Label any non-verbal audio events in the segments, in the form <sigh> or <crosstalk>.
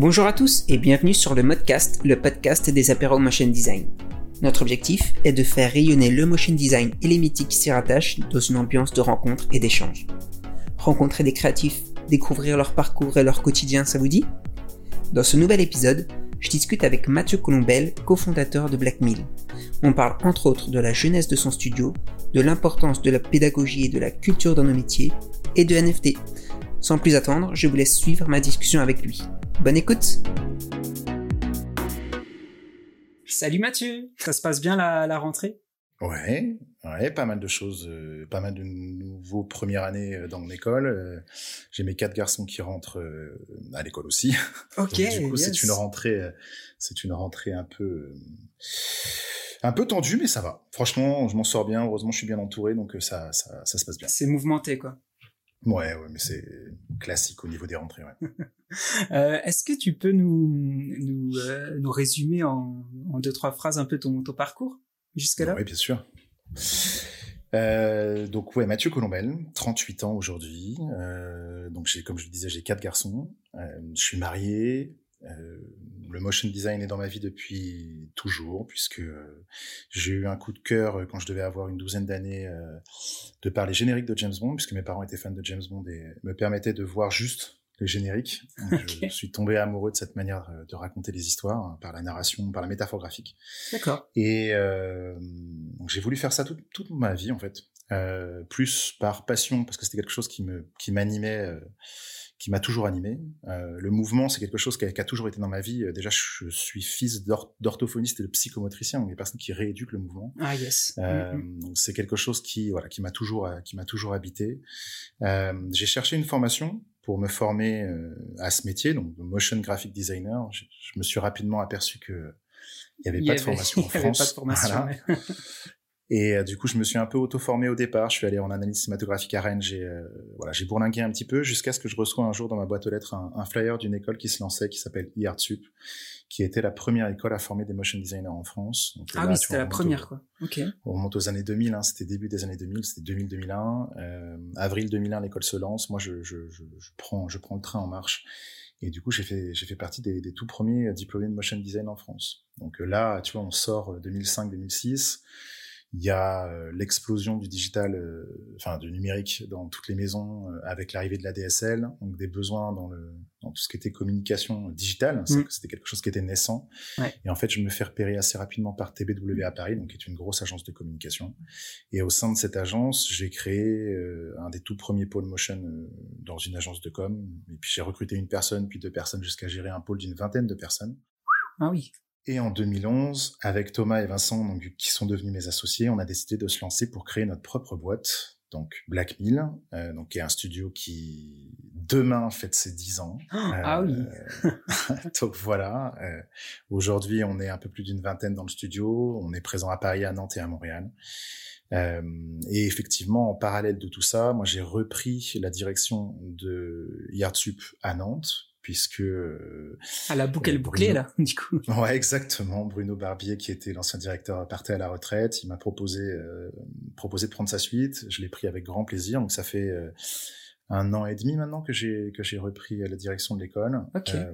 Bonjour à tous et bienvenue sur le Modcast, le podcast des apéros motion design. Notre objectif est de faire rayonner le motion design et les mythiques qui s'y rattachent dans une ambiance de rencontre et d'échange. Rencontrer des créatifs, découvrir leur parcours et leur quotidien, ça vous dit? Dans ce nouvel épisode, je discute avec Mathieu Colombel, cofondateur de Black Mill. On parle entre autres de la jeunesse de son studio, de l'importance de la pédagogie et de la culture dans nos métiers, et de NFT. Sans plus attendre, je vous laisse suivre ma discussion avec lui. Bonne écoute Salut Mathieu, ça se passe bien la, rentrée? Ouais, ouais, pas mal de choses, euh, pas mal de nouveaux premières années euh, dans mon école. Euh, j'ai mes quatre garçons qui rentrent à l'école aussi. <laughs> Ok. du coup, c'est une rentrée, c'est une rentrée un peu, un peu tendue, mais ça va. Franchement, je m'en sors bien. Heureusement, je suis bien entouré, donc ça, ça, ça se passe bien. C'est mouvementé, quoi. Ouais, ouais, mais c'est classique au niveau des rentrées. Ouais. <laughs> euh, Est-ce que tu peux nous nous, euh, nous résumer en, en, deux trois phrases un peu ton, ton parcours jusqu'à là Oui, bien sûr. Euh, donc ouais, Mathieu Colombel, 38 ans aujourd'hui. Euh, donc j'ai, comme je le disais, j'ai quatre garçons. Euh, je suis marié. Le motion design est dans ma vie depuis toujours, puisque euh, j'ai eu un coup de cœur euh, quand je devais avoir une douzaine d'années euh, de par les génériques de James Bond, puisque mes parents étaient fans de James Bond et me permettaient de voir juste les génériques. Je suis tombé amoureux de cette manière de raconter les histoires, hein, par la narration, par la métaphore graphique. D'accord. Et euh, j'ai voulu faire ça toute, toute ma vie, en fait. Euh, plus par passion, parce que c'était quelque chose qui me qui m'animait. Euh, qui m'a toujours animé. Euh, le mouvement, c'est quelque chose qui a, qui a, toujours été dans ma vie. Euh, déjà, je suis fils d'orthophoniste et de psychomotricien, donc des personnes qui rééduquent le mouvement. Ah yes. Euh, mm -hmm. Donc c'est quelque chose qui voilà qui m'a toujours qui m'a toujours habité. Euh, J'ai cherché une formation pour me former euh, à ce métier, donc motion graphic designer. Je, je me suis rapidement aperçu que il n'y <laughs> avait, pas, de formation en France. Pas de formation. Voilà. <laughs> Et euh, du coup, je me suis un peu auto-formé au départ. Je suis allé en analyse cinématographique à Rennes. J'ai euh, voilà, j'ai bourlingué un petit peu jusqu'à ce que je reçois un jour dans ma boîte aux lettres un, un flyer d'une école qui se lançait, qui s'appelle IARTSUP, qui était la première école à former des motion designers en France. Donc, ah là, oui, c'était la première, au, quoi. Ok. On remonte aux années 2000. Hein, c'était début des années 2000. C'était 2000-2001. Euh, avril 2001, l'école se lance. Moi, je, je, je, je, prends, je prends le train en marche. Et du coup, j'ai fait, j'ai fait partie des, des, tout premiers diplômés de motion design en France. Donc là, tu vois, on sort 2005-2006 il y a euh, l'explosion du digital, euh, enfin du numérique dans toutes les maisons euh, avec l'arrivée de la DSL, donc des besoins dans le dans tout ce qui était communication digitale, mmh. c'était quelque chose qui était naissant. Ouais. Et en fait, je me fais repérer assez rapidement par TBW à Paris, donc qui est une grosse agence de communication. Et au sein de cette agence, j'ai créé euh, un des tout premiers pôles motion euh, dans une agence de com. Et puis j'ai recruté une personne, puis deux personnes, jusqu'à gérer un pôle d'une vingtaine de personnes. Ah oui. Et en 2011, avec Thomas et Vincent, donc, qui sont devenus mes associés, on a décidé de se lancer pour créer notre propre boîte, donc Black Mill, euh, donc qui est un studio qui demain fête ses 10 ans. <gasps> Ah oui. Euh, <laughs> donc voilà. Euh, Aujourd'hui, on est un peu plus d'une vingtaine dans le studio. On est présent à Paris, à Nantes et à Montréal. Euh, et effectivement, en parallèle de tout ça, moi j'ai repris la direction de Yardsup à Nantes puisque euh, à la boucle euh, bouclée là <laughs> du coup. Ouais exactement. Bruno Barbier qui était l'ancien directeur partait à la retraite. Il m'a proposé euh, proposé de prendre sa suite. Je l'ai pris avec grand plaisir. Donc ça fait euh, un an et demi maintenant que j'ai que j'ai repris la direction de l'école. Okay.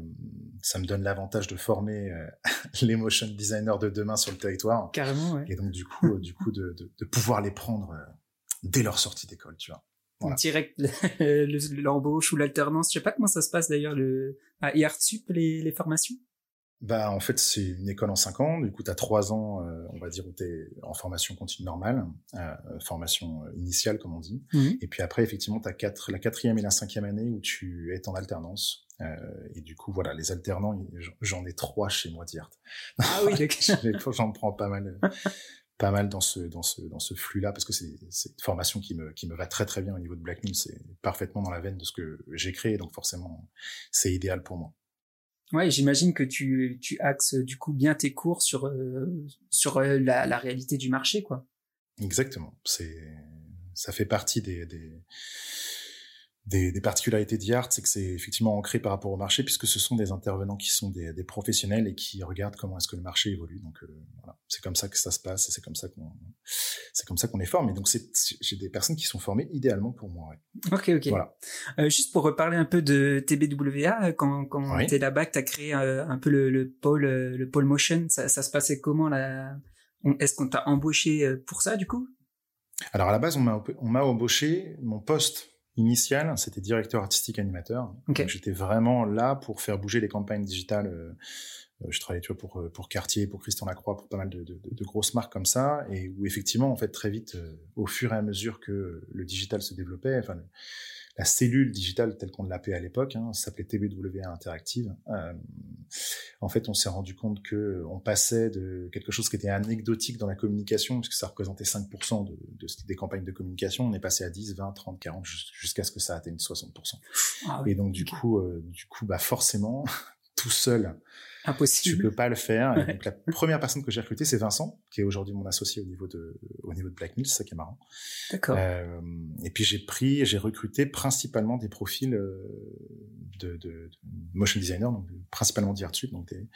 Ça me donne l'avantage de former <laughs> les motion designers de demain sur le territoire. Carrément ouais. et donc du coup du coup de, de, de pouvoir les prendre dès leur sortie d'école tu vois voilà. direct <laughs> l'embauche ou l'alternance. Je sais pas comment ça se passe d'ailleurs le à IARTSUP les, les formations? Bah en fait c'est une école en cinq ans. Du coup tu as trois ans, euh, on va dire où tu es en formation continue normale, euh, formation initiale comme on dit. Mmh. Et puis après effectivement tu as quatre, la quatrième et la cinquième année où tu es en alternance. Euh, et du coup voilà les alternants, j'en ai trois chez moi d'IART. Ah oui <laughs> j'en prends pas mal pas mal dans ce dans ce dans ce flux là parce que c'est c'est une formation qui me qui me va très très bien au niveau de Black Mill c'est parfaitement dans la veine de ce que j'ai créé donc forcément c'est idéal pour moi. Ouais j'imagine que tu tu axes du coup bien tes cours sur euh, sur euh, la, la réalité du marché quoi. Exactement. C'est ça fait partie des des des, des, particularités d'IART, c'est que c'est effectivement ancré par rapport au marché, puisque ce sont des intervenants qui sont des, des professionnels et qui regardent comment est-ce que le marché évolue. Donc euh, voilà, c'est comme ça que ça se passe et c'est comme ça qu'on c'est comme ça qu'on est formé. Donc j'ai des personnes qui sont formées idéalement pour moi. Ouais. Ok ok. Voilà. Euh, juste pour reparler un peu de TBWA, quand quand oui. t'es là-bas, t'as créé euh, un peu le, le pôle euh, le pôle motion. Ça, ça se passait comment là Est-ce qu'on t'a embauché pour ça du coup? Alors à la base, on m'a on m'a embauché mon poste initial, c'était directeur artistique animateur. Okay. J'étais vraiment là pour faire bouger les campagnes digitales. Euh, je travaillais tu vois pour euh, pour Cartier, pour Christian Lacroix, pour pas mal de, de, de, grosses marques comme ça, et où effectivement en fait très vite, euh, au fur et à mesure que le digital se développait, enfin la cellule digitale telle qu'on l'appelait à l'époque, hein, s'appelait TBWA Interactive. Euh, en fait, on s'est rendu compte que on passait de quelque chose qui était anecdotique dans la communication, puisque ça représentait 5% de, de, des campagnes de communication, on est passé à 10, 20, 30, 40, jusqu'à ce que ça atteigne 60%. Ah oui, Et donc du coup, euh, du coup, bah forcément, <laughs> tout seul, Impossible. Tu peux pas le faire. Et donc la première personne que j'ai recrutée, c'est Vincent, qui est aujourd'hui mon associé au niveau de au niveau de Black Mills, c'est ça qui est marrant. D'accord. Euh, et puis j'ai pris, j'ai recruté principalement des profils euh, de, de, de motion designer, donc principalement d'IRTube, donc des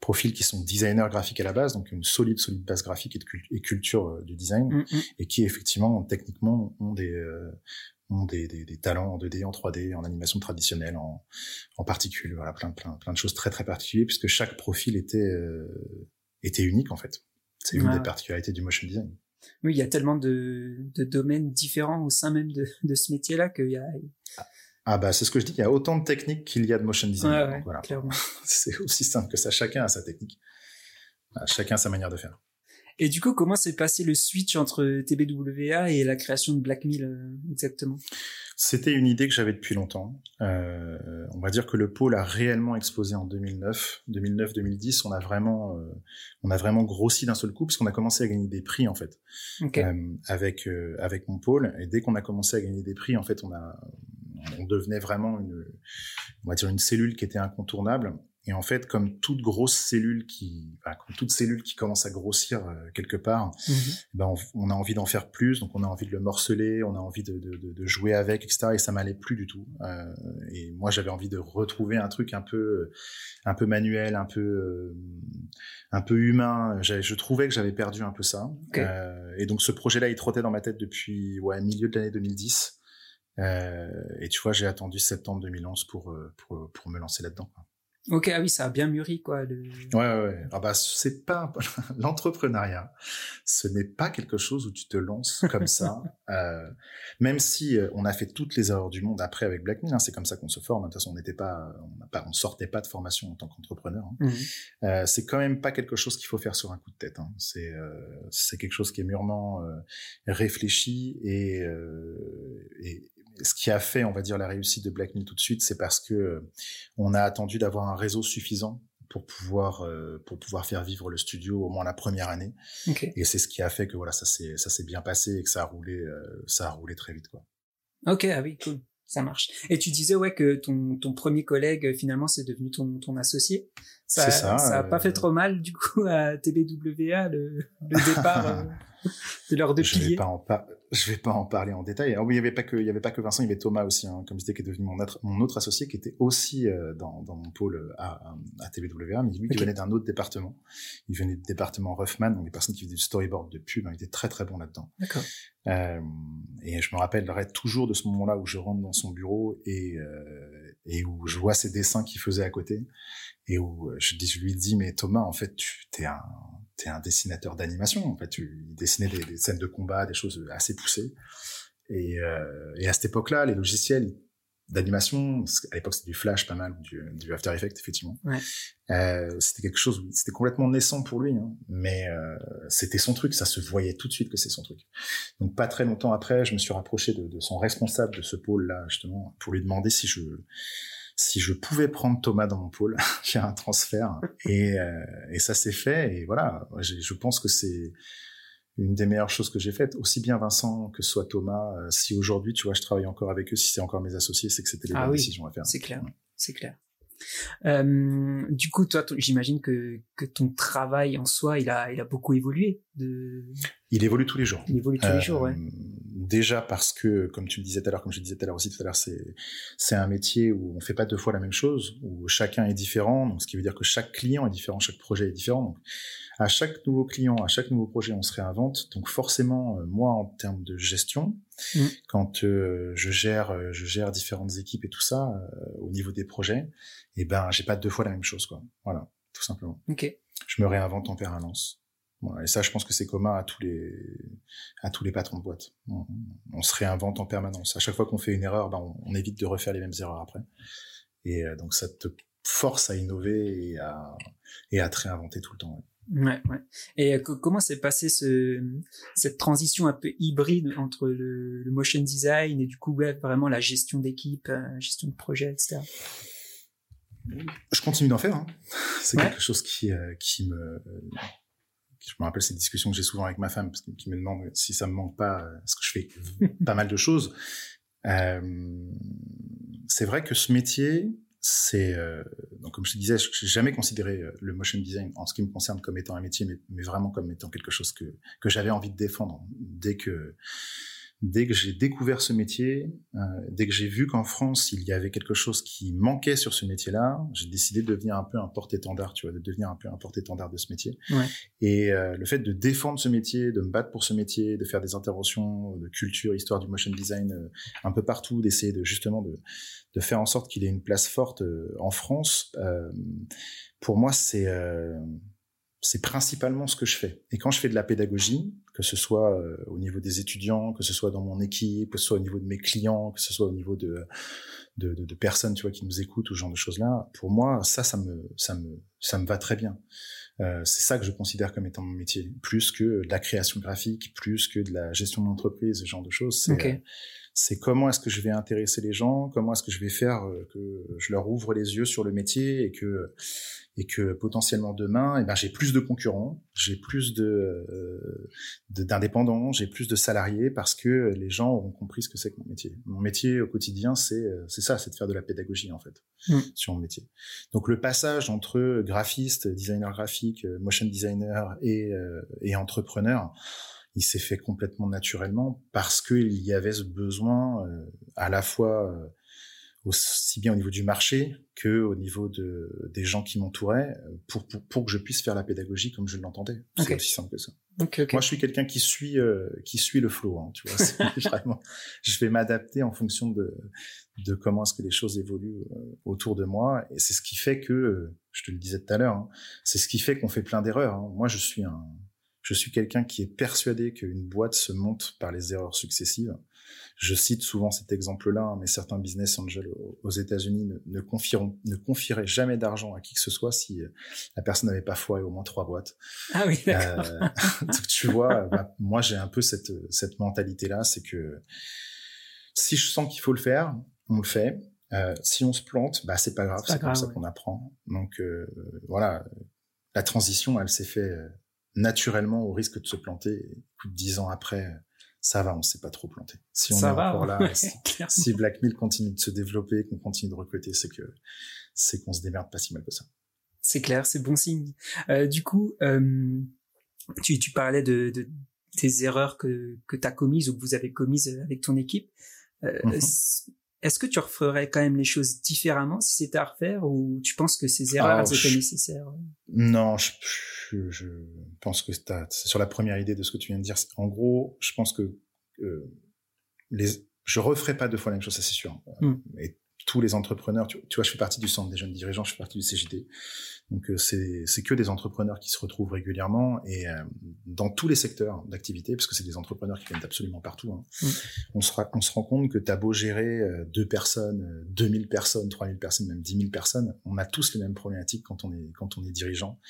profils qui sont designers graphiques à la base, donc une solide solide base graphique et, de et culture euh, du design, mm -hmm. et qui effectivement techniquement ont des euh, ont des, des, des, talents en 2D, en 3D, en animation traditionnelle, en, en particules, voilà, plein, plein, plein de choses très très particulières, puisque chaque profil était euh, était unique en fait. C'est une ouais. des particularités du motion design. Oui, il y a tellement de, de domaines différents au sein même de, de ce métier-là qu'il y a. Ah bah c'est ce que je dis, il y a autant de techniques qu'il y a de motion design. Ouais, ouais, voilà. clairement. <laughs> c'est aussi simple que ça. Chacun a sa technique. Chacun a sa manière de faire. Et du coup, comment s'est passé le switch entre TBWA et la création de Black Mill euh, exactement? C'était une idée que j'avais depuis longtemps. Euh, on va dire que le pôle a réellement explosé en 2009, 2009-2010. On a vraiment, euh, on a vraiment grossi d'un seul coup puisqu'on a commencé à gagner des prix en fait okay. euh, avec avec mon pôle. Et dès qu'on a commencé à gagner des prix, en fait, on a on devenait vraiment une, on va dire une cellule qui était incontournable. Et en fait, comme toute grosse cellule qui, enfin, comme toute cellule qui commence à grossir euh, quelque part, mm -hmm. ben on, on, a envie d'en faire plus, donc on a envie de le morceler, on a envie de, de, de, de jouer avec, etc. Et ça m'allait plus du tout. Euh, et moi, j'avais envie de retrouver un truc un peu, un peu manuel, un peu, euh, un peu humain. Je trouvais que j'avais perdu un peu ça. Okay. Euh, et donc ce projet-là, il trottait dans ma tête depuis ouais milieu de l'année 2010. Euh, et tu vois, j'ai attendu septembre 2011 pour, euh, pour, pour me lancer là-dedans. Ok, ah oui, ça a bien mûri, quoi. Le... Ouais, ouais, ouais. Ah bah, c'est pas <laughs> l'entrepreneuriat. Ce n'est pas quelque chose où tu te lances comme ça. <laughs> euh, même si euh, on a fait toutes les erreurs du monde après avec Black Mill, hein, c'est comme ça qu'on se forme. De toute façon, on n'était pas, on, pas, on sortait pas de formation en tant qu'entrepreneur. Hein. Mm -hmm. euh, c'est quand même pas quelque chose qu'il faut faire sur un coup de tête. Hein. C'est, euh, c'est quelque chose qui est mûrement réfléchi et, et ce qui a fait, on va dire, la réussite de Black Mill tout de suite, c'est parce que on a attendu d'avoir un réseau suffisant pour pouvoir euh, pour pouvoir faire vivre le studio au moins la première année. Okay. Et c'est ce qui a fait que voilà, ça s'est ça s'est bien passé et que ça a roulé euh, ça a roulé très vite quoi. Ok, ah oui, cool. Ça marche. Et tu disais ouais que ton ton premier collègue finalement c'est devenu ton ton associé. Ça ça, ça a euh... pas fait trop mal du coup à TBWA le, le départ euh, <laughs> de leur deux je piliers. Vais pas en par... Je vais pas en parler en détail. Alors oui, il y avait pas que il y avait pas que Vincent, il y avait Thomas aussi, hein, comme je disais, qui est devenu mon autre mon autre associé, qui était aussi euh, dans dans mon pôle à, à TBWA, mais lui okay. qui venait d'un autre département. Il venait du département Ruffman, donc des personnes qui faisaient du storyboard de pub, hein, il était très très bon là-dedans. D'accord. Euh, et je me rappellerai toujours de ce moment-là où je rentre dans son bureau et euh, et où je vois ses dessins qu'il faisait à côté et où je, je lui dis mais Thomas en fait tu t'es un t'es un dessinateur d'animation en fait. Tu dessinais des, des, scènes de combat des choses assez poussées. Et, euh, et à cette époque-là les logiciels d'animation à l'époque c'était du Flash pas mal du, du After Effects effectivement. Ouais. euh, c'était quelque chose c'était complètement naissant pour lui hein, mais euh, c'était son truc. Ça se voyait tout de suite que c'est son truc. Donc pas très longtemps après je me suis rapproché de, de son responsable de ce pôle là justement pour lui demander si je si je pouvais prendre Thomas dans mon pôle, <laughs> faire un transfert. Et, euh, et ça s'est fait. Et voilà, je pense que c'est une des meilleures choses que j'ai faites. Aussi bien Vincent que soit Thomas. Euh, si aujourd'hui, tu vois, je travaille encore avec eux, si c'est encore mes associés, c'est que c'était les ah bonnes oui, décisions à faire. C'est clair, c'est clair. Euh, du coup, toi, j'imagine que, que ton travail en soi, il a, il a beaucoup évolué. De... Il évolue tous les jours. Il évolue tous les jours, ouais. déjà parce que, comme tu le disais tout à l'heure, comme je le disais tout à l'heure aussi tout à l'heure, c'est c'est un métier où on fait pas deux fois la même chose, où chacun est différent, donc ce qui veut dire que chaque client est différent, chaque projet est différent. Donc, à chaque nouveau client, à chaque nouveau projet, on se réinvente. Donc forcément, euh, moi, en termes de gestion, mmh. quand euh, je gère, euh, je gère différentes équipes et tout ça au niveau des projets, et eh ben, j'ai pas deux fois la même chose, quoi. Voilà, tout simplement. Ok. Je me réinvente en permanence et ça, je pense que c'est commun à tous les à tous les patrons de boîte. On, se réinvente en permanence. À chaque fois qu'on fait une erreur, ben on, évite de refaire les mêmes erreurs après. Et euh, donc ça te force à innover et à et à te réinventer tout le temps. Ouais, ouais. Et euh, comment s'est passé ce, cette transition un peu hybride entre le, le motion design et du coup ouais, vraiment la gestion d'équipe, euh, gestion de projet, etc. Je continue d'en faire. Hein. <laughs> C'est quelque chose qui qui me je me rappelle ces discussions que j'ai souvent avec ma femme, parce qui me demande si ça me manque pas, est-ce que je fais <laughs> pas mal de choses. Euh, c'est vrai que ce métier, c'est euh, donc comme je te disais, j'ai jamais considéré euh, le motion design en ce qui me concerne comme étant un métier, mais, mais vraiment comme étant quelque chose que que j'avais envie de défendre. Dès que dès que j'ai découvert ce métier, euh, dès que j'ai vu qu'en France il y avait quelque chose qui manquait sur ce métier-là, j'ai décidé de devenir un peu un porte-étendard, tu vois, de devenir un peu un porte-étendard de ce métier. Ouais. Et euh, le fait de défendre ce métier, de me battre pour ce métier, de faire des interventions de culture, histoire du motion design euh, un peu partout, d'essayer de justement de, de faire en sorte qu'il ait une place forte en France, pour moi c'est c'est principalement ce que je fais. Et quand je fais de la pédagogie, que ce soit euh, au niveau des étudiants, que ce soit dans mon équipe, que ce soit au niveau de mes clients, que ce soit au niveau de de, de, de personnes, tu vois, qui nous écoutent ou ce genre de choses-là, pour moi, ça, ça me ça me ça me va très bien. Euh, c'est ça que je considère comme étant mon métier, plus que de la création graphique, plus que de la gestion d'entreprise, ce genre de choses. C'est euh, c'est comment est-ce que je vais intéresser les gens, comment est-ce que je vais faire euh, que je leur ouvre les yeux sur le métier et que et que potentiellement demain, eh ben j'ai plus de concurrents, j'ai plus de euh, d'indépendants, j'ai plus de salariés parce que les gens auront compris ce que c'est que mon métier. Mon métier au quotidien, c'est euh, c'est ça, c'est de faire de la pédagogie en fait mm. sur mon métier. Donc le passage entre graphiste, designer graphique, motion designer et et entrepreneur il s'est fait complètement naturellement parce qu'il y avait ce besoin euh, à la fois euh, aussi bien au niveau du marché que au niveau de des gens qui m'entouraient euh, pour, pour, pour que je puisse faire la pédagogie comme je l'entendais. C'est aussi simple que ça. Moi, je suis quelqu'un qui suit qui suit le flow. Hein, tu vois, <laughs> vraiment. Je vais m'adapter en fonction de de comment est-ce que les choses évoluent autour de moi et c'est ce qui fait que je te le disais tout à l'heure. Hein, c'est ce qui fait qu'on fait plein d'erreurs. Hein. Moi, je suis un je suis quelqu'un qui est persuadé qu'une boîte se monte par les erreurs successives. Je cite souvent cet exemple-là, hein, mais certains business angels aux États-Unis ne, ne, confieront, ne confieraient jamais d'argent à qui que ce soit si euh, la personne n'avait pas foiré au moins trois boîtes. Ah oui, d'accord. <laughs> Euh, tu vois, bah, moi j'ai un peu cette, cette mentalité-là, c'est que si je sens qu'il faut le faire, on le fait. Euh, si on se plante, bah c'est pas grave, c'est comme ça qu'on apprend. Donc euh, voilà, la transition, elle s'est fait naturellement au risque de se planter. Écoute, dix ans après, ça va, on s'est pas trop planté. Si on est encore là, <laughs> si, Black Mill continue de se développer, qu'on continue de recruter, c'est que c'est qu'on se démerde pas si mal que ça. C'est clair, c'est bon signe. Euh, du coup, euh, tu, tu parlais de, de des erreurs que que tu as commises ou que vous avez commises avec ton équipe. Euh, mhm. Est-ce que tu referais quand même les choses différemment si c'était à refaire ou tu penses que ces erreurs étaient nécessaires? Non, je, je, je, pense que c'est sur la première idée de ce que tu viens de dire. En gros, je pense que euh, les, je referai pas deux fois la même chose, ça c'est sûr. Hmm tous les entrepreneurs, tu, vois, je fais partie du centre des jeunes dirigeants, je fais partie du CJD. Donc euh, c'est c'est que des entrepreneurs qui se retrouvent régulièrement et euh, dans tous les secteurs d'activité, parce que c'est des entrepreneurs qui viennent absolument partout. Hein. Mm. On se on se rend compte que t'as beau gérer euh, deux personnes, 2000 personnes, 3000 personnes, même 10 000 personnes, on a tous les mêmes problématiques quand on est quand on est dirigeant.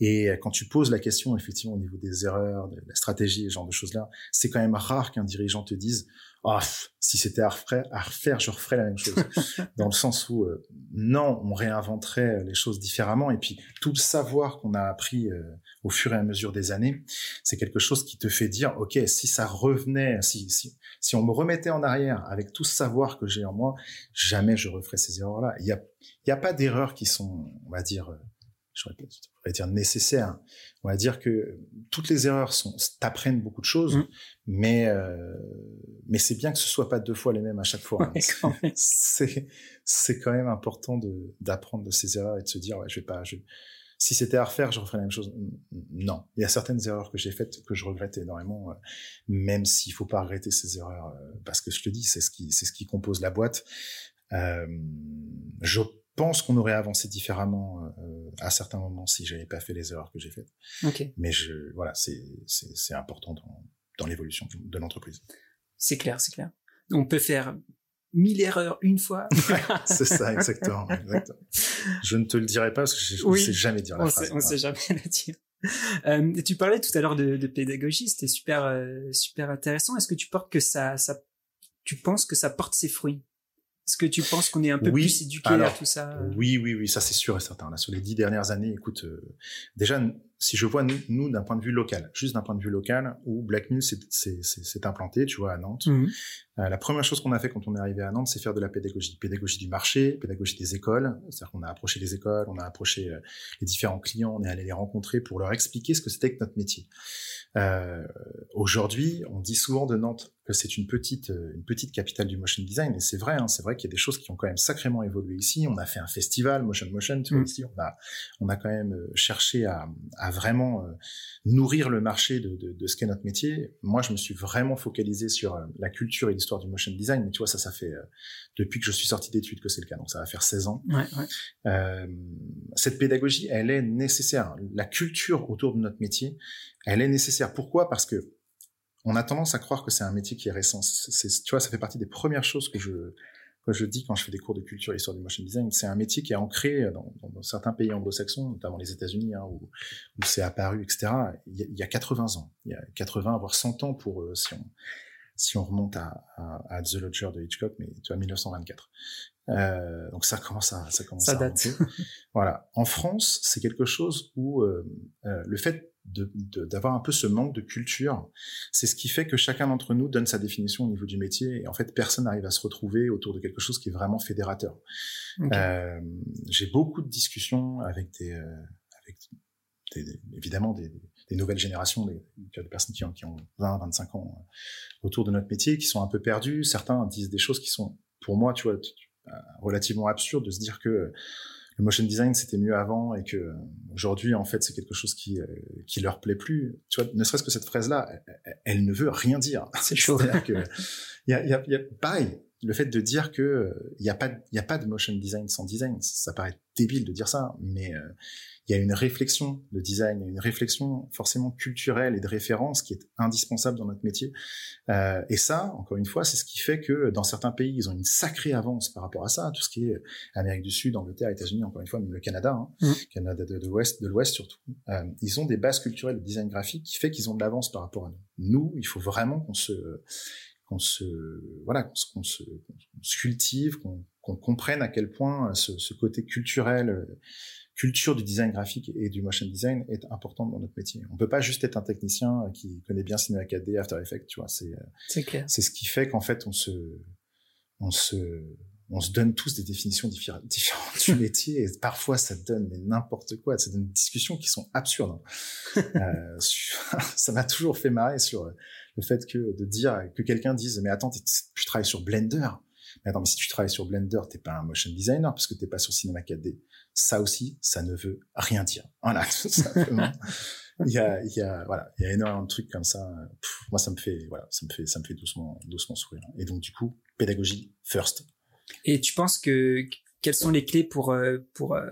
Et quand tu poses la question effectivement au niveau des erreurs, de la stratégie, et ce genre de choses là, c'est quand même rare qu'un dirigeant te dise oh, si c'était à refaire, à refaire, je referais la même chose. <laughs> Dans le sens où, euh, non, on réinventerait les choses différemment. Et puis, tout le savoir qu'on a appris euh, au fur et à mesure des années, c'est quelque chose qui te fait dire, OK, si ça revenait, si, si, si on me remettait en arrière avec tout ce savoir que j'ai en moi, jamais je referais ces erreurs-là. Il y a, il y a pas d'erreurs qui sont, on va dire, euh, je pourrais dire nécessaire. On va dire que toutes les erreurs sont t'apprennent beaucoup de choses, mmh. mais euh, mais c'est bien que ce soit pas deux fois les mêmes à chaque fois. Hein. <laughs> c'est c'est quand même important de d'apprendre de ces erreurs et de se dire ouais je vais pas je, si c'était à refaire, je referais la même chose. Non, il y a certaines erreurs que j'ai faites que je regrette énormément, euh, même s'il faut pas regretter ces erreurs, euh, parce que je te dis, c'est ce qui, c'est ce qui compose la boîte. Euh, je pense qu'on aurait avancé différemment euh, à certains moments si j'avais pas fait les erreurs que j'ai faites. Okay. Mais je, voilà, c'est, important dans, dans l'évolution de l'entreprise. C'est clair, c'est clair. On peut faire mille erreurs une fois. <laughs> c'est ça, exactement, exactement. Je ne te le dirai pas parce que je ne sais jamais dire la on phrase. Sait, on sait jamais <laughs> la dire. Euh, tu parlais tout à l'heure de, de, pédagogie, c'était super euh, super intéressant. Est-ce que tu portes que ça, ça, tu penses que ça porte ses fruits? Est-ce que tu penses qu'on est un peu plus éduqué à tout ça euh Oui, oui, oui, ça c'est sûr et certain. Là, sur les dix dernières années, écoute, euh, déjà, si je vois nous, nous d'un point de vue local, juste d'un point de vue local, où Black s'est implanté, tu vois, à Nantes. Mmh. Euh, la première chose qu'on a fait quand on est arrivé à Nantes, c'est faire de la pédagogie, pédagogie du marché, pédagogie des écoles. C'est-à-dire qu'on a approché les écoles, on a approché les différents clients, on est allé les rencontrer pour leur expliquer ce que c'était que notre métier. Euh, Aujourd'hui, on dit souvent de Nantes que c'est une petite euh, une petite capitale du motion design et c'est vrai hein, c'est vrai qu'il y a des choses qui ont quand même sacrément évolué ici on a fait un festival motion motion tu vois, mm. ici on a on a quand même euh, cherché à, à vraiment euh, nourrir le marché de, de, de ce qu'est notre métier. Moi je me suis vraiment focalisé sur la culture et l'histoire du motion design. Mais tu vois ça ça fait depuis que je suis sorti d'études que c'est le cas. Donc ça va faire 16 ans. Ouais, ouais. Euh, cette pédagogie elle est nécessaire. La culture autour de notre métier elle est nécessaire. Pourquoi? Parce que on a tendance à croire que c'est un métier qui est récent. C'est, tu vois, ça fait partie des premières choses que je je dis quand je fais des cours de culture et histoire du motion design. C'est un métier qui est ancré dans, dans, certains pays anglo-saxons, notamment les États-Unis, hein, où, où c'est apparu, etc. Il y, a, il y, a, 80 ans, il y a 80 voire 100 ans pour euh, si on si on remonte à, à, à, The Lodger de Hitchcock, mais tu vois 1924. Euh, donc ça commence à ça commence ça à date. voilà. En France, c'est quelque chose où euh, euh le fait d'avoir un peu ce manque de culture, c'est ce qui fait que chacun d'entre nous donne sa définition au niveau du métier et en fait personne n'arrive à se retrouver autour de quelque chose qui est vraiment fédérateur. Okay. Euh, J'ai beaucoup de discussions avec des, euh, avec des, des, évidemment des, des, nouvelles générations, des, des personnes qui ont, qui ont 20, 25 ans euh, autour de notre métier, qui sont un peu perdus. Certains disent des choses qui sont, pour moi, tu vois, relativement absurdes de se dire que le motion design c'était mieux avant et que aujourd'hui en fait c'est quelque chose qui euh, qui leur plaît plus. Tu vois ne serait-ce que cette phrase là elle, elle, ne veut rien dire. C'est chaud. <laughs> Que il y a, y, a, y a pareil le fait de dire que il y a pas il y a pas de motion design sans design ça paraît débile de dire ça mais euh, il y a une réflexion de design, une réflexion forcément culturelle et de référence qui est indispensable dans notre métier. Euh, et ça, encore une fois, c'est ce qui fait que dans certains pays, ils ont une sacrée avance par rapport à ça, tout ce qui est Amérique du Sud, Angleterre, États-Unis, encore une fois, même le Canada, hein, mmh. Canada de, l'Ouest, de l'Ouest surtout. Euh, ils ont des bases culturelles de design graphique qui fait qu'ils ont de l'avance par rapport à nous. Nous, il faut vraiment qu'on se qu'on se voilà qu'on se, qu se, qu se, cultive, qu'on qu comprenne à quel point ce, ce côté culturel culture du design graphique et du motion design est importante dans notre métier. On peut pas juste être un technicien qui connaît bien Cinema 4D, After Effects, tu vois. C'est c'est clair. C'est ce qui fait qu'en fait on se on se on se donne tous des définitions différentes du <laughs> métier et parfois ça donne n'importe quoi. Ça donne des discussions qui sont absurdes. Hein. <laughs> euh, <laughs> ça m'a toujours fait marrer sur le fait que de dire que quelqu'un dise mais attends tu travailles sur Blender. Mais attends mais si tu travailles sur Blender t'es pas un motion designer parce que t'es pas sur Cinema 4D ça aussi, ça ne veut rien dire. Voilà, <laughs> tout simplement. il y a, il y a, voilà, il y a énormément de trucs comme ça. Pff, moi, ça me fait, voilà, ça me fait, ça me fait doucement, doucement sourire. Et donc, du coup, pédagogie first. Et tu penses que quelles sont les clés pour, euh, pour euh,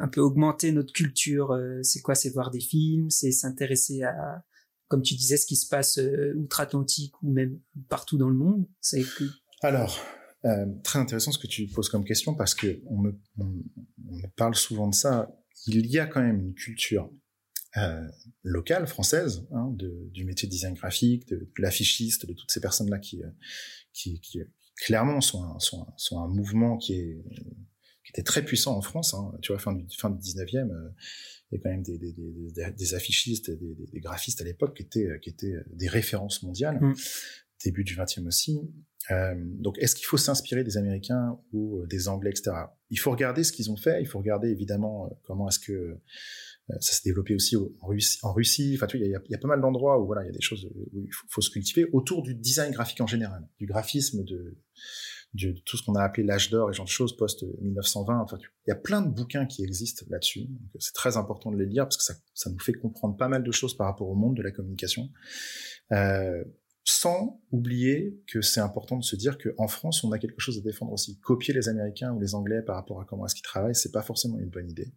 un peu augmenter notre culture euh, C'est quoi? C'est voir des films, c'est s'intéresser à, comme tu disais, ce qui se passe outre-Atlantique ou même partout dans le monde? C'est que alors, euh, très intéressant ce que tu poses comme question parce que on me, on, on me parle souvent de ça. Il y a quand même une culture euh, locale française hein, de, du métier de design graphique, de, de l'affichiste, de toutes ces personnes-là qui, euh, qui, qui, clairement sont un, sont, un, sont un mouvement qui est qui était très puissant en France. Hein, tu vois, fin du fin du 19e, euh, il y a quand même des, des, des, des affichistes, des, des, graphistes à l'époque qui étaient qui étaient des références mondiales. Mmh. Début du 20e aussi. Euh, donc, est-ce qu'il faut s'inspirer des Américains ou euh, des Anglais, etc. Il faut regarder ce qu'ils ont fait. Il faut regarder évidemment euh, comment est-ce que ça s'est développé aussi en Russie. En Russie. Enfin, tu il y a, pas mal d'endroits où voilà, il y a des choses où il faut, se cultiver autour du design graphique en général, du graphisme, de, de tout ce qu'on a appelé l'âge d'or et genre de choses post 1920. Enfin, il y a plein de bouquins qui existent là-dessus. C'est très important de les lire parce que ça, ça nous fait comprendre pas mal de choses par rapport au monde de la communication. Euh, sans oublier que c'est important de se dire qu'en France, on a quelque chose à défendre aussi. Copier les Américains ou les Anglais par rapport à comment est-ce qu'ils travaillent, c'est pas forcément une bonne idée.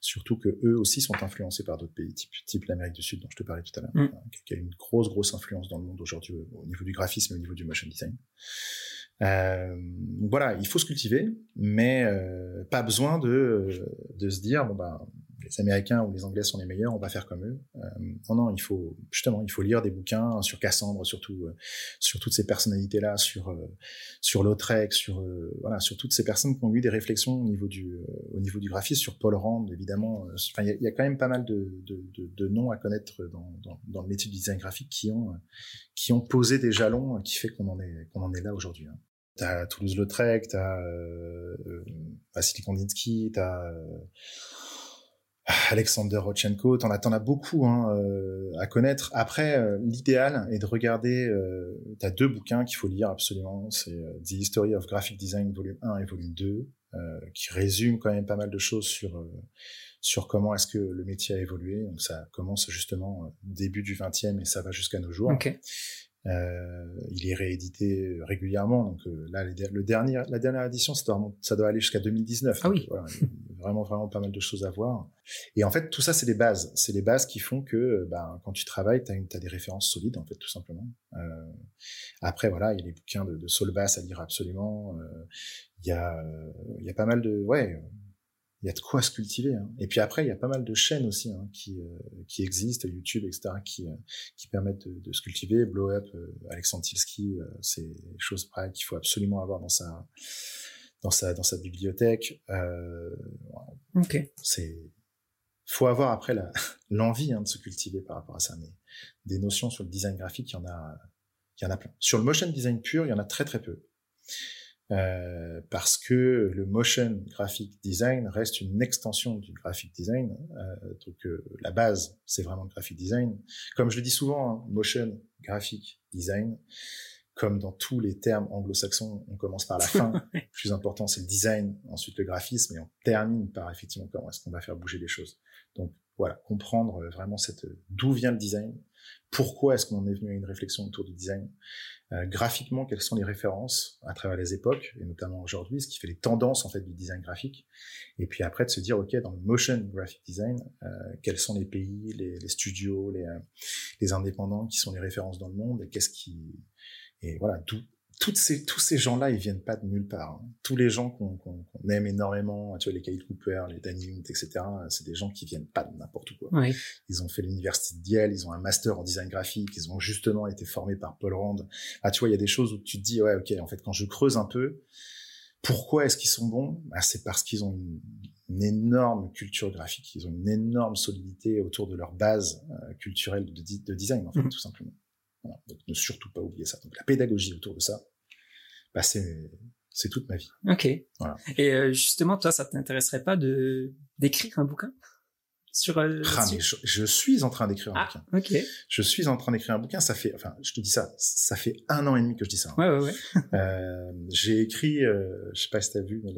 Surtout que eux aussi sont influencés par d'autres pays, type, type l'Amérique du Sud dont je te parlais tout à l'heure, mm. qui a une grosse, grosse influence dans le monde aujourd'hui au niveau du graphisme et au niveau du motion design. Euh, voilà, il faut se cultiver, mais euh, pas besoin de, de se dire bon ben les Américains ou les Anglais sont les meilleurs, on va faire comme eux. Euh, non, non, il faut justement, il faut lire des bouquins sur Cassandre, surtout euh, sur toutes ces personnalités-là, sur euh, sur Lautrec, sur euh, voilà, sur toutes ces personnes qui ont eu des réflexions au niveau du au niveau du graphisme, sur Paul Rand, évidemment. Il y a, quand même pas mal de, de, de, noms à connaître dans, dans, le métier du design graphique qui ont qui ont posé des jalons qui fait qu'on en est qu'on en est là aujourd'hui. Hein. T'as Toulouse-Lautrec, t'as euh, Vassili Kandinsky, t'as Alexander Rodchenko, t'en as, t'en as beaucoup hein, euh, à connaître. Après, euh, l'idéal est de regarder. Euh, T'as deux bouquins qu'il faut lire absolument. C'est euh, The History of Graphic Design volume 1 et volume 2, qui résume quand même pas mal de choses sur sur comment est-ce que le métier a évolué. Donc ça commence justement début du 20e et ça va jusqu'à nos jours. Okay. Euh, il est réédité régulièrement. Donc euh, là, le dernier, la dernière édition, ça doit, ça doit aller jusqu'à 2019. Ah oui. Voilà, vraiment, vraiment pas mal de choses à voir. Et en fait, tout ça, c'est les bases. C'est les bases qui font que, ben, quand tu travailles, tu as, des références solides, en fait, tout simplement. Euh, après, voilà, il y a les bouquins de, de Solbass à lire absolument. Euh, il y a, il y a pas mal de, ouais il y a de quoi se cultiver. Hein. Et puis après, il y a pas mal de chaînes aussi hein, qui euh, qui existent, YouTube, etc., qui euh, qui permettent de, se cultiver. Blow Up, euh, Alexandre Tilski, euh, c'est des choses pareilles qu'il faut absolument avoir dans sa dans sa dans sa bibliothèque. ok. C'est faut avoir après <laughs> l'envie hein, de se cultiver par rapport à ça. Mais des notions sur le design graphique, il y en a il y en a plein. Sur le motion design pur, il y en a très très peu. Euh, parce que le motion graphic design reste une extension du graphic design. Euh, donc euh, la base, c'est vraiment le graphic design. Comme je le dis souvent, hein, motion graphic design, comme dans tous les termes anglo-saxons, on commence par la fin. <laughs> le plus important, c'est le design, ensuite le graphisme, et on termine par effectivement comment est-ce qu'on va faire bouger les choses. Donc voilà, comprendre vraiment cette d'où vient le design, pourquoi est-ce qu'on est venu à une réflexion autour du design, euh, graphiquement quelles sont les références à travers les époques et notamment aujourd'hui, ce qui fait les tendances en fait du design graphique, et puis après de se dire ok dans le motion graphic design, euh, quels sont les pays, les, les studios, les, euh, les indépendants qui sont les références dans le monde et qu'est-ce qui et voilà d'où toutes ces, tous ces gens-là, ils viennent pas de nulle part. Hein. Tous les gens qu'on qu aime énormément, tu vois, les Kyle Cooper, les Danny Hunt, etc., c'est des gens qui viennent pas de n'importe où. Oui. Ils ont fait l'université de Yale, ils ont un master en design graphique, ils ont justement été formés par Paul Rand. Ah, tu vois, il y a des choses où tu te dis, ouais, ok, en fait, quand je creuse un peu, pourquoi est-ce qu'ils sont bons? Bah, C'est parce qu'ils ont une, une, énorme culture graphique, ils ont une énorme solidité autour de leur base euh, culturelle de, de, design, en fait, mmh. tout simplement. Voilà. Donc ne surtout pas oublier ça. Donc la pédagogie autour de ça, bah c'est c'est toute ma vie. Ok. Voilà. Et euh, justement, toi, ça t'intéresserait pas de d'écrire un bouquin? Sur euh, ah, mais je, je, suis en train d'écrire un ah, bouquin. Ok. Je suis en train d'écrire un bouquin. Ça fait, enfin, je te dis ça, ça fait un an et demi que je dis ça. Hein. Ouais, ouais, ouais. <laughs> euh, j'ai écrit, euh, je sais pas si t'as vu, mais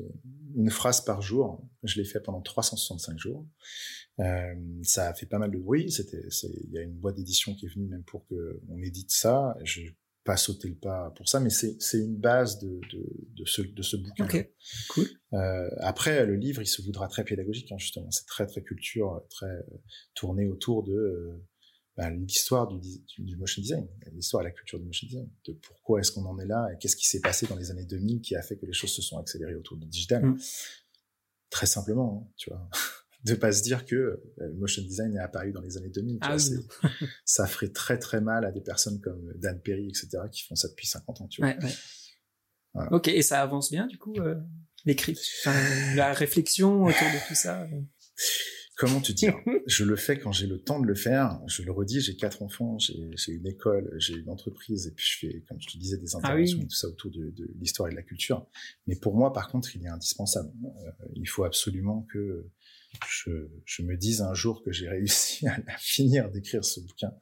une phrase par jour. Je l'ai fait pendant 365 jours. Euh, ça a fait pas mal de bruit. C'était, il y a une boîte d'édition qui est venue même pour que on édite ça. Je pas sauter le pas pour ça, mais c'est une base de de de ce de ce bouquin. Cool. Euh, après, le livre, il se voudra très pédagogique, hein, justement. C'est très très culture, très euh, tourné autour de euh, ben, l'histoire du, du, du, motion design, l'histoire et la culture du motion design, de pourquoi est-ce qu'on en est là et qu'est-ce qui s'est passé dans les années 2000 qui a fait que les choses se sont accélérées autour du digital. Mm. Très simplement, hein, tu vois. De pas se dire que euh, le motion design est apparu dans les années 2000. Ah vois, <laughs> ça ferait très très mal à des personnes comme Dan Perry, etc., qui font ça depuis 50 ans. Tu vois. Ouais, ouais. Voilà. Ok, et ça avance bien du coup, euh, l'écrit, enfin, la réflexion autour de tout ça. Euh... comment te dire <laughs> Je le fais quand j'ai le temps de le faire. Je le redis, j'ai quatre enfants, j'ai une école, j'ai une entreprise, et puis je fais, comme je te disais, des ah interventions et tout ça autour de, de l'histoire et de la culture. Mais pour moi, par contre, il est indispensable. Euh, il faut absolument que je, je, me dise un jour que j'ai réussi <laughs> à, finir d'écrire ce bouquin.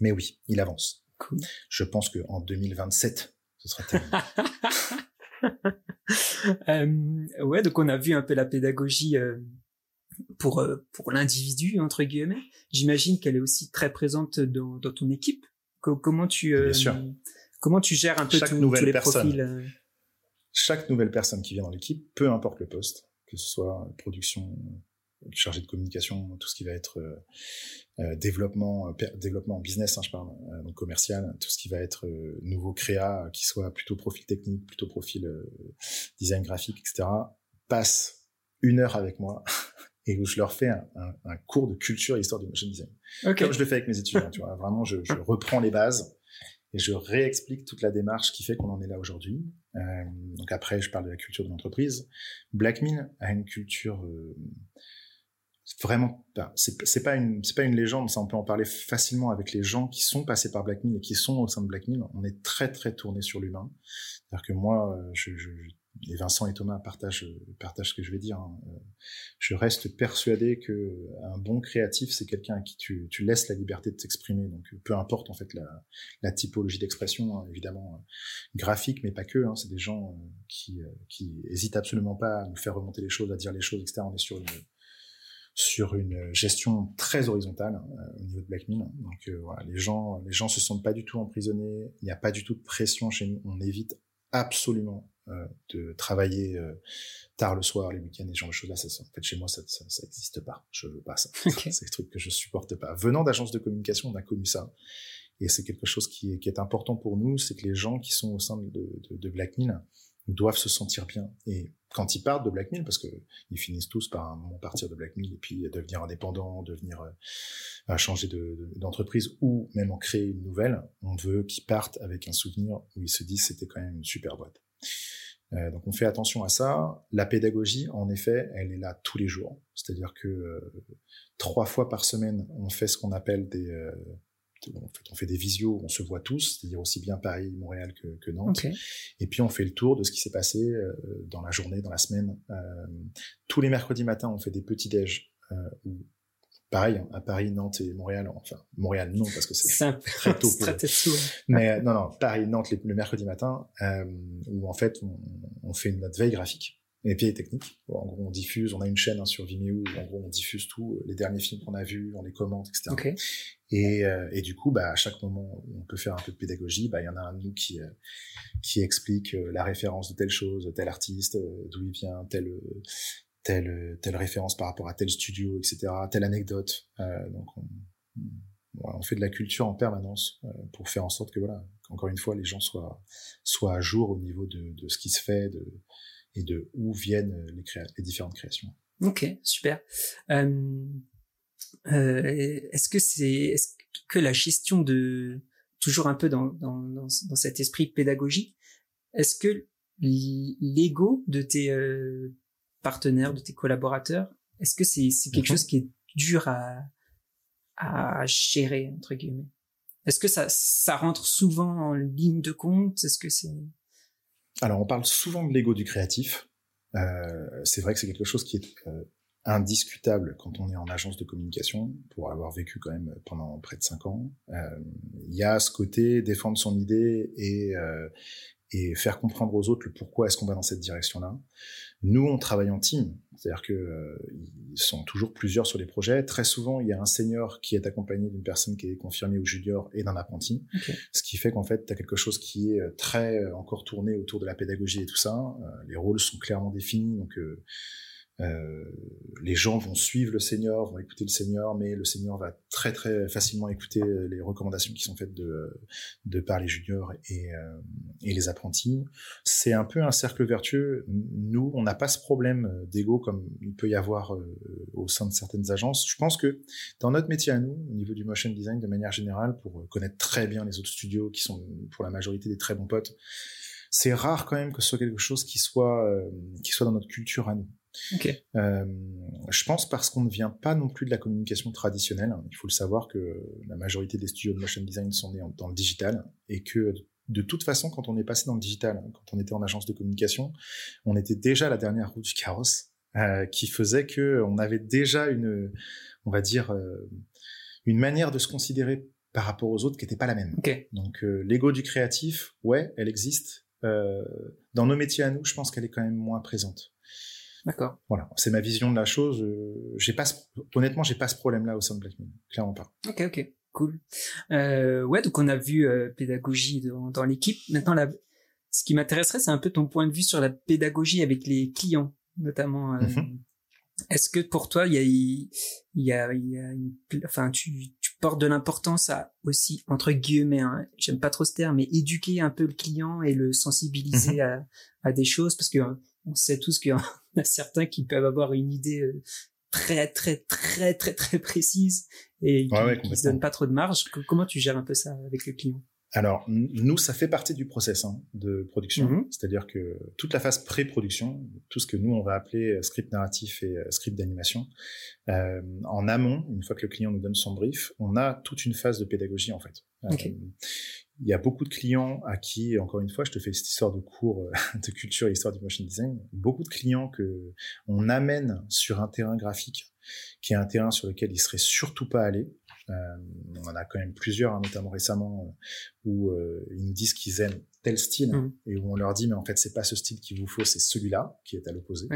Mais oui, il avance. Cool. Je pense que en 2027, ce sera terminé. <laughs> euh, ouais, donc on a vu un peu la pédagogie euh, pour euh, pour l'individu entre guillemets. J'imagine qu'elle est aussi très présente dans, dans ton équipe. comment tu euh, comment tu gères un peu tous les profils? Chaque nouvelle personne qui vient dans l'équipe, peu importe le poste, que ce soit production, chargé de communication, tout ce qui va être euh, développement, développement business, hein, je parle, donc commercial, tout ce qui va être nouveau créa, qui soit plutôt profil technique, plutôt profil design graphique, etc., passe une heure avec moi <laughs> et où je leur fais un, un, cours de culture et histoire du motion design. Comme je le fais avec mes étudiants, tu vois. Vraiment, je, je, reprends les bases et je réexplique toute la démarche qui fait qu'on en est là aujourd'hui. Euh, donc après, je parle de la culture de l'entreprise. Blackmin a une culture euh, vraiment, c'est pas une, c'est pas une légende, ça on peut en parler facilement avec les gens qui sont passés par Blackmin et qui sont au sein de Blackmin. On est très très tourné sur l'humain. C'est-à-dire que moi, euh, je, je, et Vincent et Thomas partagent, partagent ce que je vais dire. Hein. Euh, je reste persuadé que un bon créatif, c'est quelqu'un à qui tu, tu, laisses la liberté de t'exprimer. Donc, peu importe en fait la, la typologie d'expression, hein, évidemment euh, graphique, mais pas que. Hein, c'est des gens euh, qui, qui hésitent absolument pas à nous faire remonter les choses, à dire les choses, etc. On est sur une sur une gestion très horizontale au niveau de Blackmin. Donc voilà, les gens, les gens se sentent pas du tout emprisonnés. Il n'y a pas du tout de pression chez nous. On évite absolument euh, de travailler euh, tard le soir, les week-ends et ce genre de choses-là. Ça, en fait, chez moi, ça n'existe pas. Je veux pas ça. <laughs> c'est des trucs que je supporte pas. Venant d'agence de communication, on a connu ça. Et c'est quelque chose qui est, qui est important pour nous, c'est que les gens qui sont au sein de, de, de Blackmill doivent se sentir bien. Et quand ils partent de Blackmill, parce que ils finissent tous par un moment partir de Blackmill et puis devenir indépendants, devenir euh, changer d'entreprise ou même en créer une nouvelle, on veut qu'ils partent avec un souvenir où ils se disent c'était quand même une super boîte. Euh, donc on fait attention à ça. La pédagogie, en effet, elle est là tous les jours. C'est-à-dire que euh, trois fois par semaine, on fait ce qu'on appelle des... Euh, en fait, on fait des visios, on se voit tous, c'est-à-dire aussi bien Paris, Montréal que, que Nantes. Et puis on fait le tour de ce qui s'est passé euh, dans la journée, dans la semaine. tous les mercredis matins, on fait des petits déj où pareil à Paris, Nantes et Montréal. Enfin, Montréal non parce que c'est <laughs> très tôt. Pour... Mais non, non, Paris, Nantes le, mercredi matin, euh, où en fait on, on, fait notre veille graphique et puis technique. en gros, on diffuse, on a une chaîne hein, sur Vimeo où en gros on diffuse tout, les derniers films qu'on a vus, on les commente, etc. Et, euh, et du coup, bah à chaque moment où on peut faire un peu de pédagogie, bah il y en a un de nous qui euh, qui explique euh, la référence de telle chose, tel artiste, d'où il vient, tel telle telle référence par rapport à tel studio, etc., telle anecdote. Euh, donc on, on, fait de la culture en permanence euh, pour faire en sorte que voilà, encore une fois, les gens soient soient à jour au niveau de, de ce qui se fait de, et de où viennent les, créa les différentes créations. Ok, super. Euh, euh, est-ce que c'est est-ce que la gestion de toujours un peu dans dans, dans, cet esprit pédagogique, est-ce que l'ego de tes euh, partenaires, de tes collaborateurs? Est-ce que c'est quelque mhm. chose qui est dur à à gérer entre guillemets? Est-ce que ça ça rentre souvent en ligne de compte? Est-ce que c'est Alors on parle souvent de l'ego du créatif. Euh, c'est vrai que c'est quelque chose qui est euh, indiscutable quand on est en agence de communication, pour avoir vécu quand même pendant près de cinq ans. Euh, il y a ce côté défendre son idée et, et faire comprendre aux autres le pourquoi est-ce qu'on va dans cette direction-là. Nous, on travaille en team, c'est-à-dire que euh, ils sont toujours plusieurs sur les projets. Très souvent, il y a un senior qui est accompagné d'une personne qui est confirmée ou junior et d'un apprenti, ce qui fait qu'en fait, tu as quelque chose qui est très euh, encore tourné autour de la pédagogie et tout ça. Euh, les rôles sont clairement définis, donc euh, les gens vont suivre le senior, vont écouter le senior, mais le senior va très très facilement écouter euh, les recommandations qui sont faites de, de par les juniors et, euh, et les apprentis. C'est un peu un cercle vertueux. Nous, on n'a pas ce problème d'ego comme il peut y avoir au sein de certaines agences. Je pense que dans notre métier à nous, au niveau du motion design de manière générale, pour connaître très bien les autres studios qui sont pour la majorité des très bons potes, c'est rare quand même que ce soit quelque chose qui soit qui soit dans notre culture à nous. Okay. Euh, je pense parce qu'on ne vient pas non plus de la communication traditionnelle. Il faut le savoir que la majorité des studios de motion design sont nés dans le digital et que de toute façon, quand on est passé dans le digital, quand on était en agence de communication, on était déjà la dernière roue du carrosse, euh, qui faisait que on avait déjà une, on va dire, euh, une manière de se considérer par rapport aux autres qui n'était pas la même. Okay. Donc l'ego du créatif, ouais, elle existe. Dans nos métiers à nous, je pense qu'elle est quand même moins présente. D'accord. Voilà, c'est ma vision de la chose. Euh, j'ai pas, honnêtement, j'ai pas ce problème-là au sein de Blackmin, clairement pas. Ok, ok, cool. Euh, ouais, donc on a vu euh, pédagogie dans, dans l'équipe. Maintenant, la, ce qui m'intéresserait, c'est un peu ton point de vue sur la pédagogie avec les clients, notamment. Euh, mm-hmm. Est-ce que pour toi, il y a, il y a, il y a une, enfin, tu, tu portes de l'importance à aussi entre guillemets, hein, j'aime pas trop ce terme, mais éduquer un peu le client et le sensibiliser mm-hmm. à, à des choses, parce que on sait tous qu'il y en <laughs> a certains qui peuvent avoir une idée euh, très très très très très précise et qui, ne se donnent pas trop de marge. Comment tu gères un peu ça avec le client? Alors, nous, ça fait partie du process hein, de production. Mm-hmm. C'est-à-dire que toute la phase pré-production, tout ce que nous, on va appeler euh, script narratif et euh, script d'animation, euh, en amont, une fois que le client nous donne son brief, on a toute une phase de pédagogie, en fait. Il y a beaucoup de clients à qui, encore une fois, je te fais cette histoire de cours <laughs> de culture et histoire du motion design, beaucoup de clients que on amène sur un terrain graphique qui est un terrain sur lequel ils seraient surtout pas allés, euh, on en a quand même plusieurs, hein, notamment récemment, euh, où euh, ils nous disent qu'ils aiment tel style mmh. et où on leur dit mais en fait c'est pas ce style qu'il vous faut, c'est celui-là qui est à l'opposé.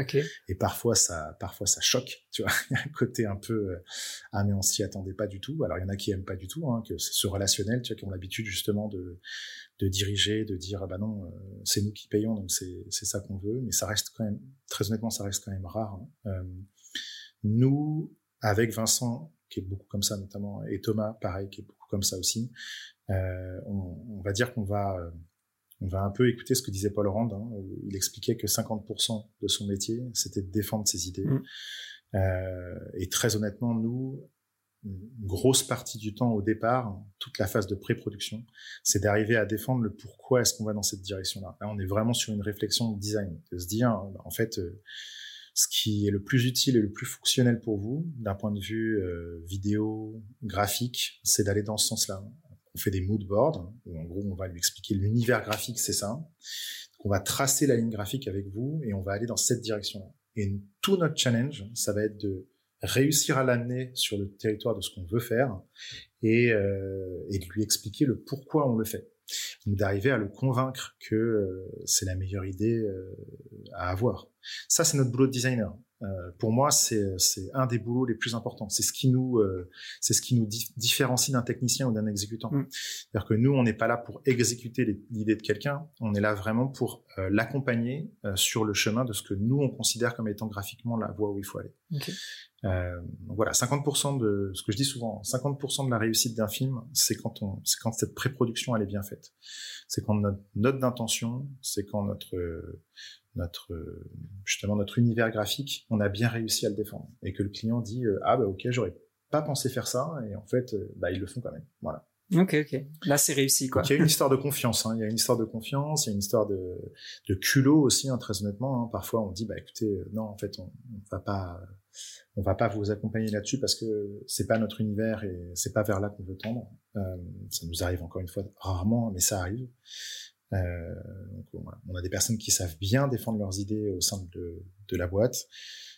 Et parfois ça, parfois ça choque, <laughs> tu vois. Il y a un côté un peu ah mais on s'y attendait pas du tout. Alors il y en a qui aiment pas du tout, hein, que ce relationnel, tu vois, qui ont l'habitude justement de de diriger, de dire ah bah non c'est nous qui payons donc c'est c'est ça qu'on veut. Mais ça reste quand même très honnêtement ça reste quand même rare. Hein. nous avec Vincent qui est beaucoup comme ça notamment, et Thomas, pareil, qui est beaucoup comme ça aussi. Euh, on, on, va dire qu'on va, euh, on va un peu écouter ce que disait Paul Rand. Hein, il expliquait que 50% de son métier, c'était de défendre ses idées. Mmh. Euh, et très honnêtement, nous, une grosse partie du temps au départ, toute la phase de pré-production, c'est d'arriver à défendre le pourquoi est-ce qu'on va dans cette direction-là. Là, on est vraiment sur une réflexion de design, de se dire, en fait, euh, ce qui est le plus utile et le plus fonctionnel pour vous, d'un point de vue euh, vidéo, graphique, c'est d'aller dans ce sens-là. On fait des mood boards, où en gros on va lui expliquer l'univers graphique, c'est ça. on va tracer la ligne graphique avec vous et on va aller dans cette direction-là. Et tout notre challenge, ça va être de réussir à l'amener sur le territoire de ce qu'on veut faire et, euh, et de lui expliquer le pourquoi on le fait d'arriver à le convaincre que euh, c'est la meilleure idée euh, à avoir. Ça, c'est notre boulot de designer. Euh, pour moi, c'est un des boulots les plus importants. C'est ce qui nous c'est ce qui nous différencie d'un technicien ou d'un exécutant. Mm. C'est-à-dire que nous, on n'est pas là pour exécuter l'idée de quelqu'un. On est là vraiment pour l'accompagner sur le chemin de ce que nous on considère comme étant graphiquement la voie où il faut aller. Euh, donc voilà, 50% de ce que je dis souvent, 50% de la réussite d'un film, c'est quand on, c'est quand cette pré-production elle est bien faite. C'est quand notre note d'intention, c'est quand notre notre justement notre univers graphique, on a bien réussi à le défendre et que le client dit euh, ah bah ok j'aurais pas pensé faire ça et en fait euh, bah ils le font quand même. Voilà. Ok, ok. Là, c'est réussi, quoi. il y a une histoire de confiance. Hein. Il y a une histoire de confiance. Il y a une histoire de, de culot aussi, hein, très honnêtement. Hein. Parfois, on dit, bah écoutez, non, en fait, on, on va pas, on va pas vous accompagner là-dessus parce que c'est pas notre univers et c'est pas vers là qu'on veut tendre. Euh, ça nous arrive encore une fois rarement, mais ça arrive. Euh, donc, on a des personnes qui savent bien défendre leurs idées au sein de, de la boîte.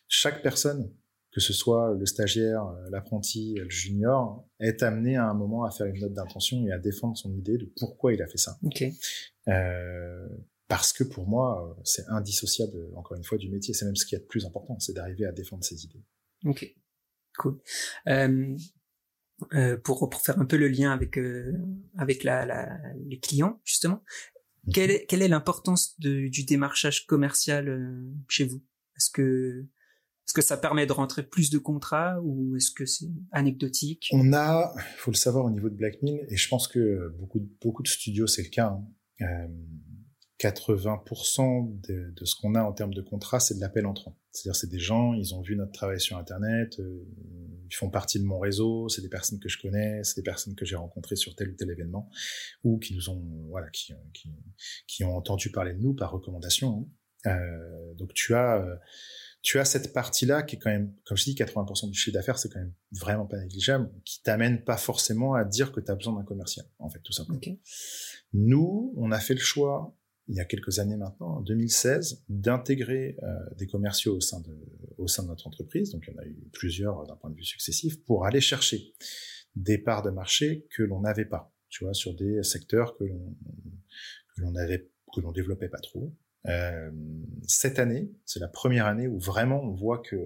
Chaque personne, que ce soit le stagiaire, l'apprenti, le junior, est amené à un moment à faire une note d'intention et à défendre son idée de pourquoi il a fait ça. Okay. Euh, parce que pour moi, c'est indissociable, encore une fois, du métier. C'est même ce qui est le plus important, c'est d'arriver à défendre ses idées. Ok, cool. Euh, euh, pour, pour faire un peu le lien avec euh, avec la, la, les clients, justement. Quelle est quelle est l'importance du démarchage commercial euh, chez vous? Est-ce que est-ce que ça permet de rentrer plus de contrats ou est-ce que c'est anecdotique? On a, faut le savoir au niveau de Blackmill, et je pense que beaucoup de, beaucoup de studios c'est le cas. Hein. Euh, 80% de, de, ce qu'on a en termes de contrat, c'est de l'appel entrant. C'est-à-dire, c'est des gens, ils ont vu notre travail sur Internet, euh, ils font partie de mon réseau, c'est des personnes que je connais, c'est des personnes que j'ai rencontrées sur tel ou tel événement, ou qui nous ont, voilà, qui, qui, qui ont entendu parler de nous par recommandation. Hein. Euh, donc, tu as, tu as cette partie-là qui est quand même, comme je dis, 80% du chiffre d'affaires, c'est quand même vraiment pas négligeable, qui t'amène pas forcément à dire que tu as besoin d'un commercial, en fait, tout simplement. Nous, on a fait le choix, il y a quelques années maintenant, en 2016, d'intégrer euh, des commerciaux au sein, de, au sein de notre entreprise, donc il y en a eu plusieurs d'un point de vue successif, pour aller chercher des parts de marché que l'on n'avait pas, tu vois, sur des secteurs que l'on que l'on avait que l'on développait pas trop. Euh, cette année, c'est la première année où vraiment on voit que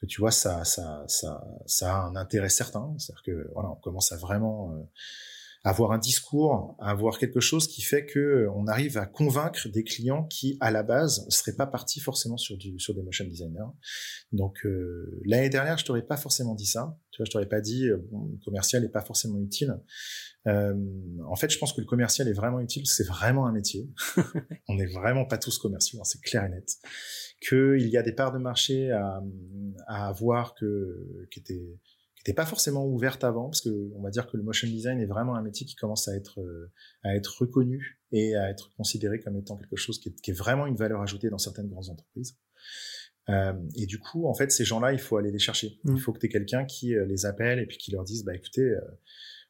que tu vois ça ça ça ça a un intérêt certain, c'est-à-dire que voilà, on commence à vraiment euh, avoir un discours, avoir quelque chose qui fait que euh, on arrive à convaincre des clients qui, à la base, seraient pas partis forcément sur du sur des motion designers. Donc euh, l'année dernière, je t'aurais pas forcément dit ça. Tu vois, je t'aurais pas dit euh, bon, le commercial est pas forcément utile. Euh, en fait, je pense que le commercial est vraiment utile. C'est vraiment un métier. <laughs> on n'est vraiment pas tous commerciaux, hein, c'est clair et net. Qu'il y a des parts de marché à, à avoir que qui étaient n'était pas forcément ouverte avant, parce que on va dire que le motion design est vraiment un métier qui commence à être euh, à être reconnu et à être considéré comme étant quelque chose qui est, qui est vraiment une valeur ajoutée dans certaines grandes entreprises. Euh, et du coup, en fait, ces gens-là, il faut aller les chercher. Mmh. Il faut que tu aies quelqu'un qui euh, les appelle et puis qui leur dise, bah écoutez, euh,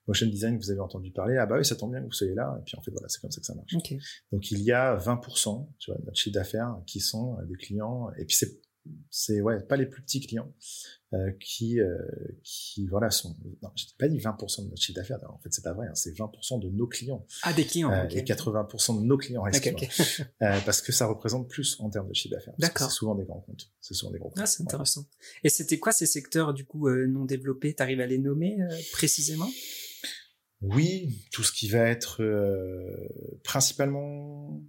motion design, vous avez entendu parler, ah bah oui, ça tombe bien que vous soyez là. Et puis en fait, voilà, c'est comme ça que ça marche. Okay. Donc il y a 20%, tu vois, notre chiffre d'affaires qui sont des clients. Et puis c'est c'est ouais pas les plus petits clients euh, qui euh, qui voilà sont non je pas dit 20% de notre chiffre d'affaires en fait c'est pas vrai hein, c'est 20% de nos clients. Ah des clients euh, et 80% de nos clients okay, okay. <laughs> euh, parce que ça représente plus en termes de chiffre d'affaires d'accord. c'est souvent des grands comptes c'est souvent des grands comptes. Ah c'est intéressant. Et c'était quoi ces secteurs du coup non développés? T'arrives à les nommer précisément? Oui tout ce qui va être principalement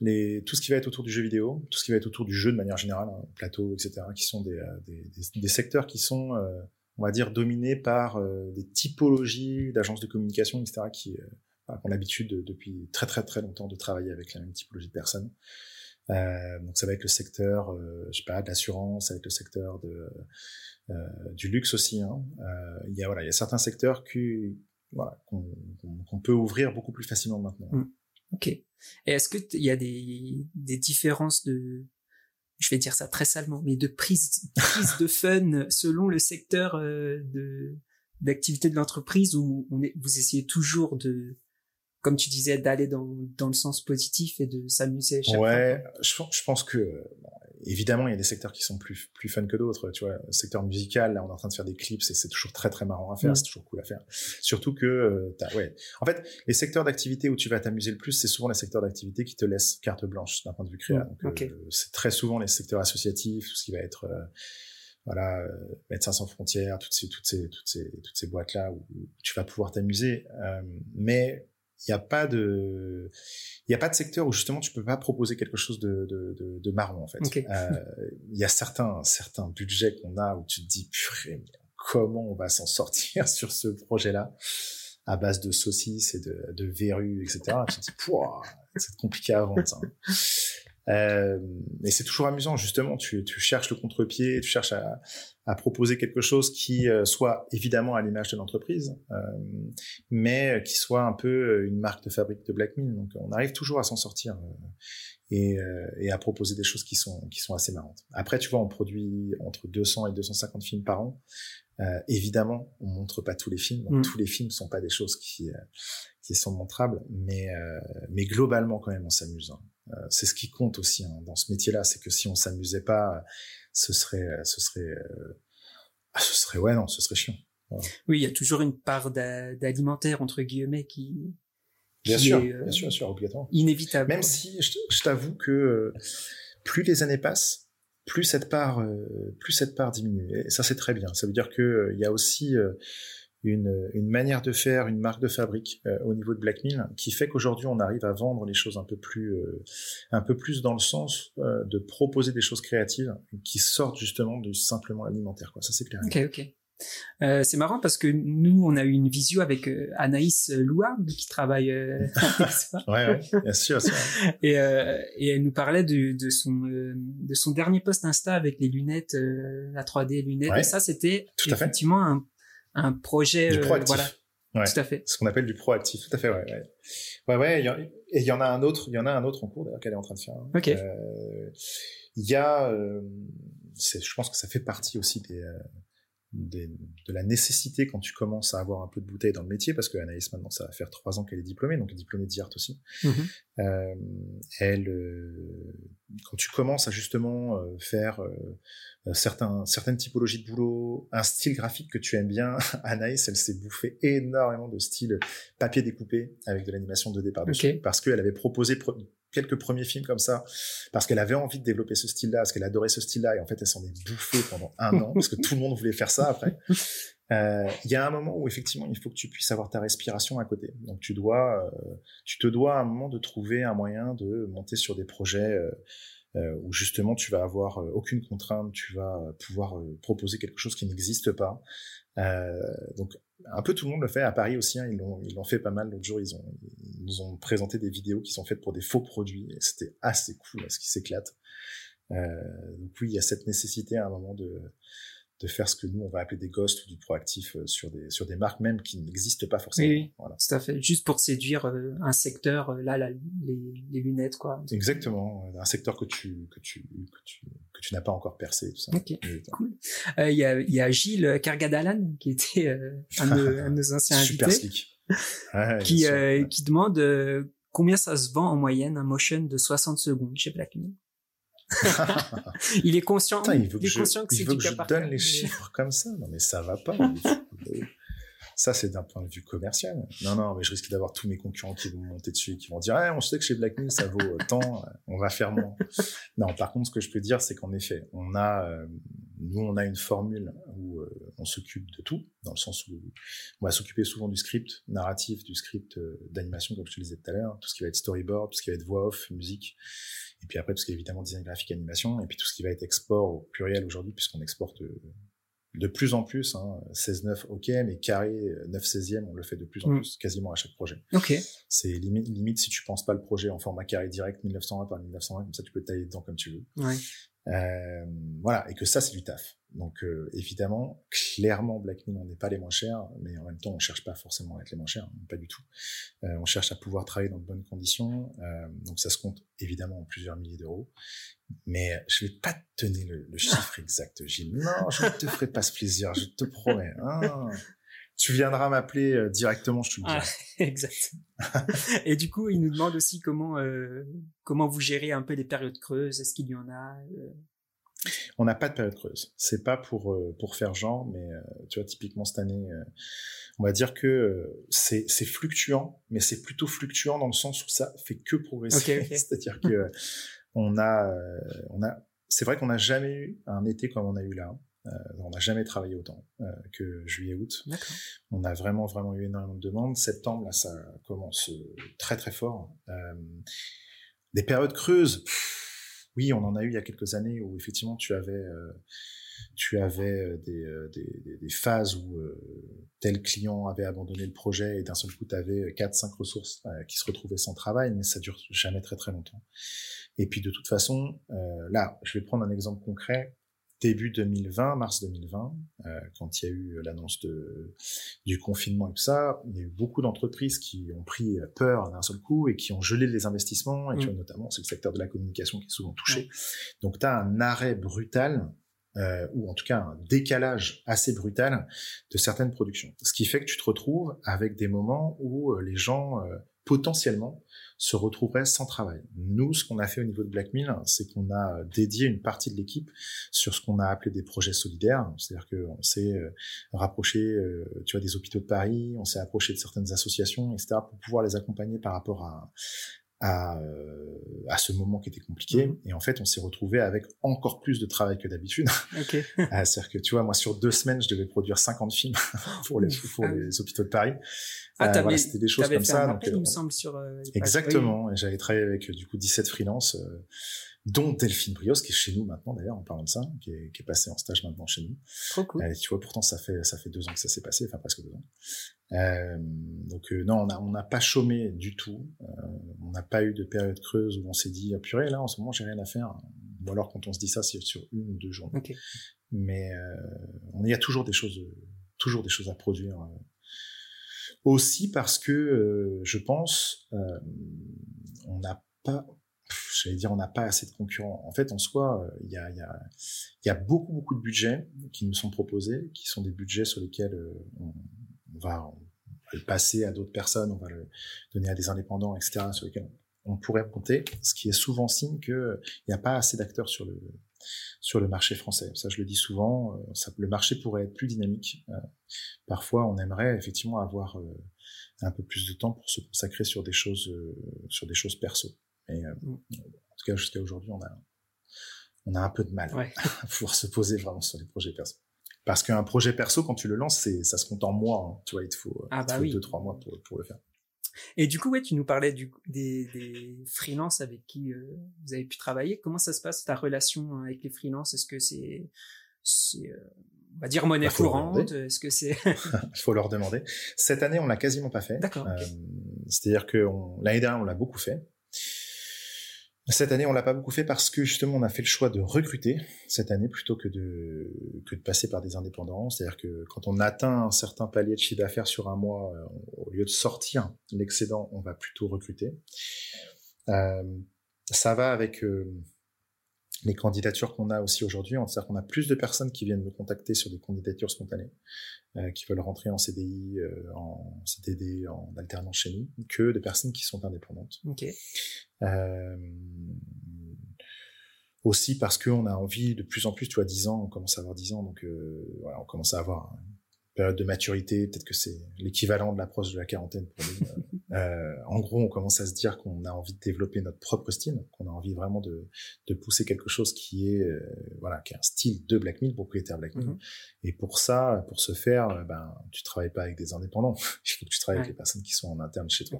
les, tout ce qui va être autour du jeu vidéo, tout ce qui va être autour du jeu de manière générale, hein, plateau, etc., qui sont des, euh, des, des, des secteurs qui sont, euh, on va dire, dominés par euh, des typologies d'agences de communication, etc., qui euh, ont l'habitude de, depuis très très très longtemps de travailler avec la même typologie de personnes. donc ça va être le secteur, je sais pas, de l'assurance, avec le secteur de du luxe aussi. Hein. Il y a voilà, il y a certains secteurs voilà, qu'on qu peut ouvrir beaucoup plus facilement maintenant. Mm. Ok. Et est-ce que il y a des, des différences de, je vais dire ça très salement, mais de prise, prise de <laughs> fun selon le secteur euh, de d'activité de l'entreprise où on est, vous essayez toujours de, comme tu disais, d'aller dans, dans le sens positif et de s'amuser ouais, fois. Je, je pense que évidemment, il y a des secteurs qui sont plus plus fun que d'autres. Tu vois, le secteur musical, là, on est en train de faire des clips, et c'est toujours très très marrant à faire, mmh. c'est toujours cool à faire. Surtout que, euh, as, ouais. En fait, les secteurs d'activité où tu vas t'amuser le plus, c'est souvent les secteurs d'activité qui te laissent carte blanche d'un point de vue créa. Mmh. Okay. Euh, c'est très souvent les secteurs associatifs, tout ce qui va être euh, voilà, euh, Médecins sans frontières, toutes ces toutes ces toutes ces toutes ces boîtes là où, où tu vas pouvoir t'amuser. Euh, mais il n'y a pas de il y a pas de secteur où justement tu peux pas proposer quelque chose de de, de, de marrant en fait. Okay. Euh, il y a certains certains budgets qu'on a où tu te dis purée mais comment on va s'en sortir <laughs> sur ce projet-là à base de saucisses et de, de verrues etc. tu te dis c'est compliqué à vendre ça. Euh, et c'est toujours amusant, justement. Tu, tu cherches le contre-pied, tu cherches à, à, proposer quelque chose qui euh, soit évidemment à l'image de l'entreprise, euh, mais qui soit un peu une marque de fabrique de Blackmill. Donc, on arrive toujours à s'en sortir euh, et, euh, et, à proposer des choses qui sont qui sont assez marrantes. Après, tu vois, on produit entre 200 et 250 films par an. Euh, évidemment, on montre pas tous les films. Donc, mm. Tous les films sont pas des choses qui qui sont montrables, mais mais globalement quand même, on s'amuse. Hein. Euh, c'est ce qui compte aussi hein, dans ce métier-là, c'est que si on s'amusait pas, ce serait, ce serait, euh, ce serait ouais non, ce serait chiant. Voilà. Oui, il y a toujours une part d'alimentaire entre guillemets qui, bien sûr, est, euh, bien sûr, bien sûr, obligatoirement, inévitable. Même si je, t'avoue que euh, plus les années passent, plus cette part, euh, plus cette part diminue. Et ça c'est très bien. Ça veut dire que il y a aussi une, une, manière de faire, une marque de fabrique euh, au niveau de Blackmill qui fait qu'aujourd'hui on arrive à vendre les choses un peu plus, euh, un peu plus dans le sens euh, de proposer des choses créatives qui sortent justement de simplement alimentaire. Quoi. Ça c'est clair. Ok, ok. Euh, c'est marrant parce que nous, on a eu une visio avec euh, Anaïs Louard qui travaille. Euh, <laughs> ouais, ouais, bien sûr. sûr. et, et elle nous parlait de, de son de son dernier post Insta avec les lunettes, la 3D lunettes. Ouais, et ça, c'était effectivement un un projet du proactif. voilà ouais. tout à fait ce qu'on appelle du proactif tout à fait ouais ouais ouais, ouais y a, et il y en a un autre il y en a un autre en cours d'ailleurs qu'elle est en train de faire okay. euh, il y a, euh, je pense que ça fait partie aussi des, euh, de la nécessité quand tu commences à avoir un peu de bouteille dans le métier, parce que Anaïs maintenant ça va faire trois ans qu'elle est diplômée, donc elle est diplômée d'IART aussi. Mhm. Euh, elle, euh, quand tu commences à justement euh, faire certains, certaines typologies de boulot, un style graphique que tu aimes bien, <laughs> Anaïs, elle s'est bouffée énormément de style papier découpé avec de l'animation 2D par-dessus, parce qu'elle avait proposé quelques premiers films comme ça parce qu'elle avait envie de développer ce style-là, parce qu'elle adorait ce style-là, et en fait, elle s'en est bouffée pendant un an parce que tout le monde voulait faire ça après. Euh, il y a un moment où effectivement, il faut que tu puisses avoir ta respiration à côté. Donc, tu dois, euh, tu te dois à un moment de trouver un moyen de monter sur des projets. Euh, où justement tu vas avoir aucune contrainte, tu vas pouvoir proposer quelque chose qui n'existe pas. Donc un peu tout le monde le fait à Paris aussi. Hein, ils l'ont ils l'ont fait pas mal l'autre jour. Ils ont ils nous ont présenté des vidéos qui sont faites pour des faux produits. Et c'était assez cool, ce qui s'éclate. Euh, donc oui, il y a cette nécessité à un moment de de faire ce que nous on va appeler des ghosts ou du proactif euh, sur des sur des marques même qui n'existent pas forcément. Oui, voilà. tout à fait. Juste pour séduire euh, un secteur, euh, là, les, les, lunettes quoi. Exactement, un secteur que tu que tu que tu que tu n'as pas encore percé tout ça. Ok, cool. Il y a il y a Gilles Cargadalan qui était <laughs> un, de, un, de, nos anciens Super invités. Slick. qui qui demande combien ça se vend en moyenne un motion de 60 secondes chez Blackmin <laughs> il est conscient. il veut que je, conscient que, il veut que je donne les chiffres comme ça. Non, mais ça va pas. ça, c'est d'un point de vue commercial. Non, non, mais je risque d'avoir tous mes concurrents qui vont monter dessus et qui vont dire, on sait que chez Black ça vaut tant, on va faire moins. non, par contre, ce que je peux dire, c'est qu'en effet, on a, euh, nous, on a une formule où euh, on s'occupe de tout, dans le sens où on va s'occuper souvent du script narratif, du script euh, d'animation, comme je te disais tout à l'heure, tout ce qui va être storyboard, tout ce qui va être voix off, musique, et puis après tout ce qui est évidemment design graphique, animation, et puis tout ce qui va être export au pluriel aujourd'hui, puisqu'on exporte euh, de plus en plus, hein, 16-9 ok, mais carré 9 16e, on le fait de plus en mm. plus, quasiment à chaque projet. Ok. C'est limite, limite si tu penses pas le projet en format carré direct 1920 par 1920, comme ça tu peux tailler dedans comme tu veux. Ouais. Euh, voilà, et que ça, c'est du taf. Donc, euh, évidemment, clairement, Blackmin, on n'est pas les moins chers, mais en même temps, on cherche pas forcément à être les moins chers, pas du tout. Euh, on cherche à pouvoir travailler dans de bonnes conditions, euh, donc ça se compte évidemment en plusieurs milliers d'euros. Mais je vais pas te donner le, le chiffre exact, Gilles. Non, je ne te ferai pas ce plaisir, je te promets. Hein tu viendras m'appeler euh, directement, je te le dis. Ah, <laughs> exact. <laughs> Et du coup, il nous demande aussi comment euh, comment vous gérez un peu les périodes creuses. Est-ce qu'il y en a euh? On n'a pas de période creuse. C'est pas pour pour faire genre, mais tu vois, typiquement cette année, on va dire que c'est c'est fluctuant, mais c'est plutôt fluctuant dans le sens où ça fait que progresser. <laughs> C'est-à-dire que on a on a c'est vrai qu'on n'a jamais eu un été comme on a eu là. Euh, on n'a jamais travaillé autant euh, que juillet-août. On a vraiment, vraiment eu énormément de demandes. Septembre, là, ça commence euh, très, très fort. des périodes creuses, oui, on en a eu il y a quelques années où effectivement tu avais tu avais des, des, des, phases où tel client avait abandonné le projet et d'un seul coup tu avais quatre cinq ressources qui se retrouvaient sans travail mais ça dure jamais très très longtemps et puis de toute façon là je vais prendre un exemple concret début 2020, mars 2020, euh, quand il y a eu l'annonce de, du confinement et tout ça, il y a eu beaucoup d'entreprises qui ont pris peur d'un seul coup et qui ont gelé les investissements, et tu mm. vois, notamment, c'est le secteur de la communication qui est souvent touché. Donc, tu as un arrêt brutal, euh, ou en tout cas un décalage assez brutal de certaines productions. Ce qui fait que tu te retrouves avec des moments où euh, les gens, euh, potentiellement, se retrouveraient sans travail. Nous, ce qu'on a fait au niveau de Blackmill, c'est qu'on a dédié une partie de l'équipe sur ce qu'on a appelé des projets solidaires. C'est-à-dire qu'on s'est euh, rapproché, euh, tu vois, des hôpitaux de Paris, on s'est approché de certaines associations, etc., pour pouvoir les accompagner par rapport à, à, euh, à ce moment qui était compliqué. Mhm. Et en fait, on s'est retrouvé avec encore plus de travail que d'habitude. <laughs> Okay. Ah, c'est-à-dire que, tu vois, moi, sur deux semaines, je devais produire 50 films <laughs> pour les, pour ah les hôpitaux de Paris. Ah, euh, voilà, c'était des choses comme ça. donc, il me semble, sur, euh, exactement. Et j'avais travaillé avec, du coup, 17 freelances dont Delphine Brios, qui est chez nous maintenant d'ailleurs, en parlant de ça, qui est, qui est passé en stage maintenant chez nous. Trop cool. Euh, tu vois, pourtant ça fait ça fait deux ans que ça s'est passé, enfin presque deux ans. Euh, donc euh, non, on n'a on n'a pas chômé du tout. Euh, on n'a pas eu de période creuse où on s'est dit ah, purée là en ce moment j'ai rien à faire. Ou alors quand on se dit ça c'est sur une ou deux journées. Okay. Mais on y a toujours des choses toujours des choses à produire. aussi parce que je pense on n'a pas j'allais dire, on n'a pas assez de concurrents. En fait, en soi, il y a, beaucoup, beaucoup de budgets qui nous sont proposés, qui sont des budgets sur lesquels on, va, le passer à d'autres personnes, on va le donner à des indépendants, etc., sur lesquels on pourrait compter, ce qui est souvent signe qu'il n'y a pas assez d'acteurs sur le, marché français. Ça, je le dis souvent, ça, le marché pourrait être plus dynamique. parfois, on aimerait effectivement avoir un peu plus de temps pour se consacrer sur des choses, sur des choses perso. Mais euh, mm. en tout cas, jusqu'à aujourd'hui, on a, on a un peu de mal <laughs> à pouvoir se poser vraiment sur les projets perso. Parce qu'un projet perso, quand tu le lances, c'est, ça se compte en mois. Hein. Tu vois, il te faut, ah, bah deux, trois mois pour, pour le faire. Et du coup, ouais, tu nous parlais du, des, des freelances avec qui euh, vous avez pu travailler. Comment ça se passe ta relation avec les freelances? Est-ce que c'est, c'est euh, on va dire monnaie bah, courante? Est-ce que c'est <laughs> Il faut leur demander. Cette année, on l'a quasiment pas fait. D'accord. Euh, c'est-à-dire que l'année dernière, on l'a beaucoup fait. Cette année, on l'a pas beaucoup fait parce que justement, on a fait le choix de recruter cette année plutôt que de que de passer par des indépendants. C'est-à-dire que quand on atteint un certain palier de chiffre d'affaires sur un mois, euh, au lieu de sortir l'excédent, on va plutôt recruter. Euh, ça va avec euh, les candidatures qu'on a aussi aujourd'hui. C'est-à-dire qu'on a plus de personnes qui viennent nous contacter sur des candidatures spontanées, qui veulent rentrer en CDI, en CDD, en alternance chez nous, que de personnes qui sont indépendantes. Okay. Euh, aussi parce qu'on a envie de plus en plus, tu vois, 10 ans, on commence à avoir 10 ans, donc euh, voilà, on commence à avoir une période de maturité, peut-être que c'est l'équivalent de l'approche de la quarantaine pour nous. euh, en gros, on commence à se dire qu'on a envie de développer notre propre style, qu'on a envie vraiment de, de pousser quelque chose qui est euh, voilà, qui est un style de Black Mill, propriétaire Black Mill. Mhm. Et pour ça, pour ce faire, ben tu travailles pas avec des indépendants, <laughs> il faut que tu travailles avec les personnes qui sont en interne chez toi